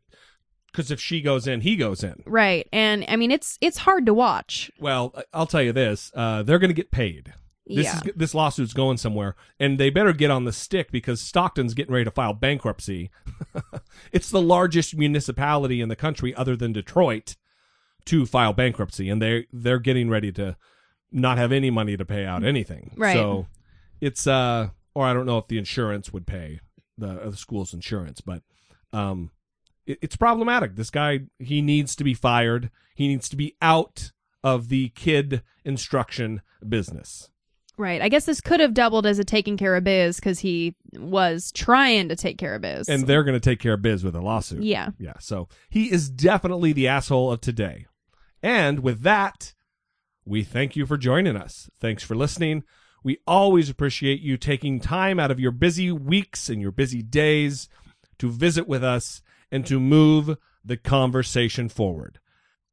because if she goes in, he goes in.
Right, and I mean it's it's hard to watch.
Well, I'll tell you this: uh, they're going to get paid. This
Yeah.
is this lawsuit's going somewhere, and they better get on the stick because Stockton's getting ready to file bankruptcy. it's the largest municipality in the country, other than Detroit, to file bankruptcy, and they they're getting ready to not have any money to pay out anything.
Right.
So it's uh, or I don't know if the insurance would pay the, uh, the school's insurance, but um, it, it's problematic. This guy he needs to be fired. He needs to be out of the kid instruction business.
Right, I guess this could have doubled as a taking care of biz because he was trying to take care of biz.
And they're going to take care of biz with a lawsuit.
Yeah.
Yeah. So he is definitely the asshole of today. And with that, we thank you for joining us. Thanks for listening. We always appreciate you taking time out of your busy weeks and your busy days to visit with us and to move the conversation forward.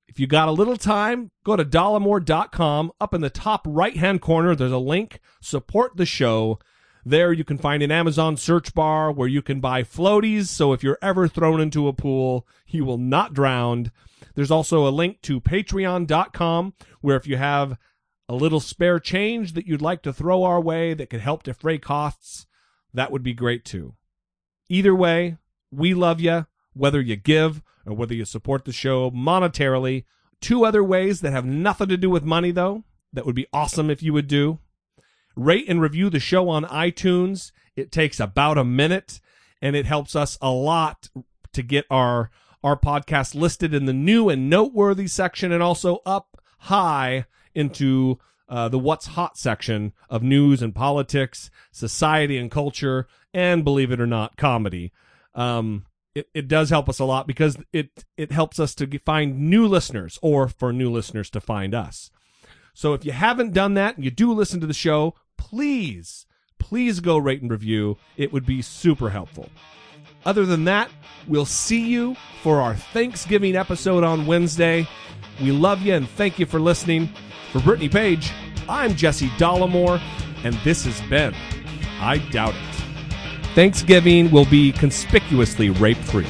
If you got a little time, go to dollemore.com. Up in the top right hand corner, there's a link. Support the show. There you can find an Amazon search bar where you can buy floaties. So if you're ever thrown into a pool, you will not drown. There's also a link to patreon.com where if you have a little spare change that you'd like to throw our way that could help defray costs, that would be great too. Either way, we love you, whether you give or whether you support the show monetarily. Two other ways that have nothing to do with money, though, that would be awesome if you would do. Rate and review the show on iTunes. It takes about a minute and it helps us a lot to get our our podcast listed in the new and noteworthy section and also up high into uh, the what's hot section of news and politics, society and culture, and believe it or not, comedy. Um, it, it does help us a lot because it it helps us to find new listeners or for new listeners to find us. So if you haven't done that and you do listen to the show, please, please go rate and review. It would be super helpful. Other than that, we'll see you for our Thanksgiving episode on Wednesday. We love you and thank you for listening. For Brittany Page, I'm Jesse Dollemore, and this has been I Doubt It. Thanksgiving will be conspicuously rape free.